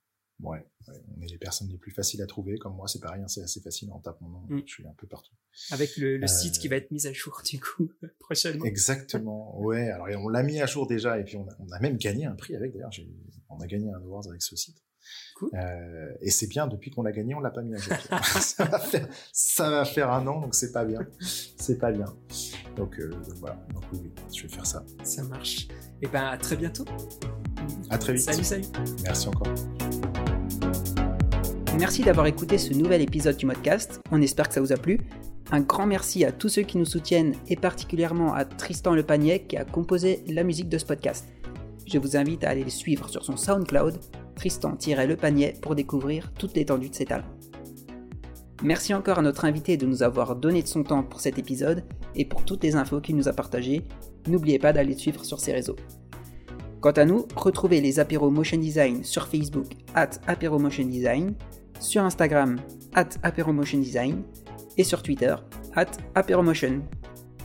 Ouais, ouais, on est les personnes les plus faciles à trouver. Comme moi, c'est pareil, hein, c'est assez facile. On tape mon nom, Mm. je suis un peu partout. Avec le, le Euh, site qui va être mis à jour <laughs> du coup prochainement. Exactement. Ouais. Alors on l'a mis à jour déjà, et puis on a, on a même gagné un prix avec. D'ailleurs, on a gagné un awards avec ce site. Euh, et c'est bien, depuis qu'on l'a gagné, on l'a pas mis à jour. <laughs> ça, va faire, ça va faire un an, donc c'est pas bien. C'est pas bien. Donc, euh, voilà, donc oui, je vais faire ça. Ça marche. Et ben à très bientôt. À très vite. Salut, salut. Merci encore. Merci d'avoir écouté ce nouvel épisode du podcast. On espère que ça vous a plu. Un grand merci à tous ceux qui nous soutiennent et particulièrement à Tristan Le Panier qui a composé la musique de ce podcast. Je vous invite à aller le suivre sur son SoundCloud, Tristan-Le Panier, pour découvrir toute l'étendue de ses talents. Merci encore à notre invité de nous avoir donné de son temps pour cet épisode et pour toutes les infos qu'il nous a partagées. N'oubliez pas d'aller le suivre sur ses réseaux. Quant à nous, retrouvez les apéros Motion Design sur Facebook, at apéro Motion Design, sur Instagram, at apéro Motion Design, et sur Twitter, at apéromotion.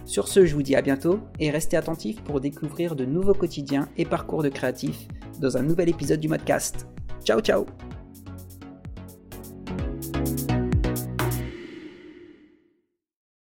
Sur ce, je vous dis à bientôt et restez attentifs pour découvrir de nouveaux quotidiens et parcours de créatifs dans un nouvel épisode du podcast. Ciao ciao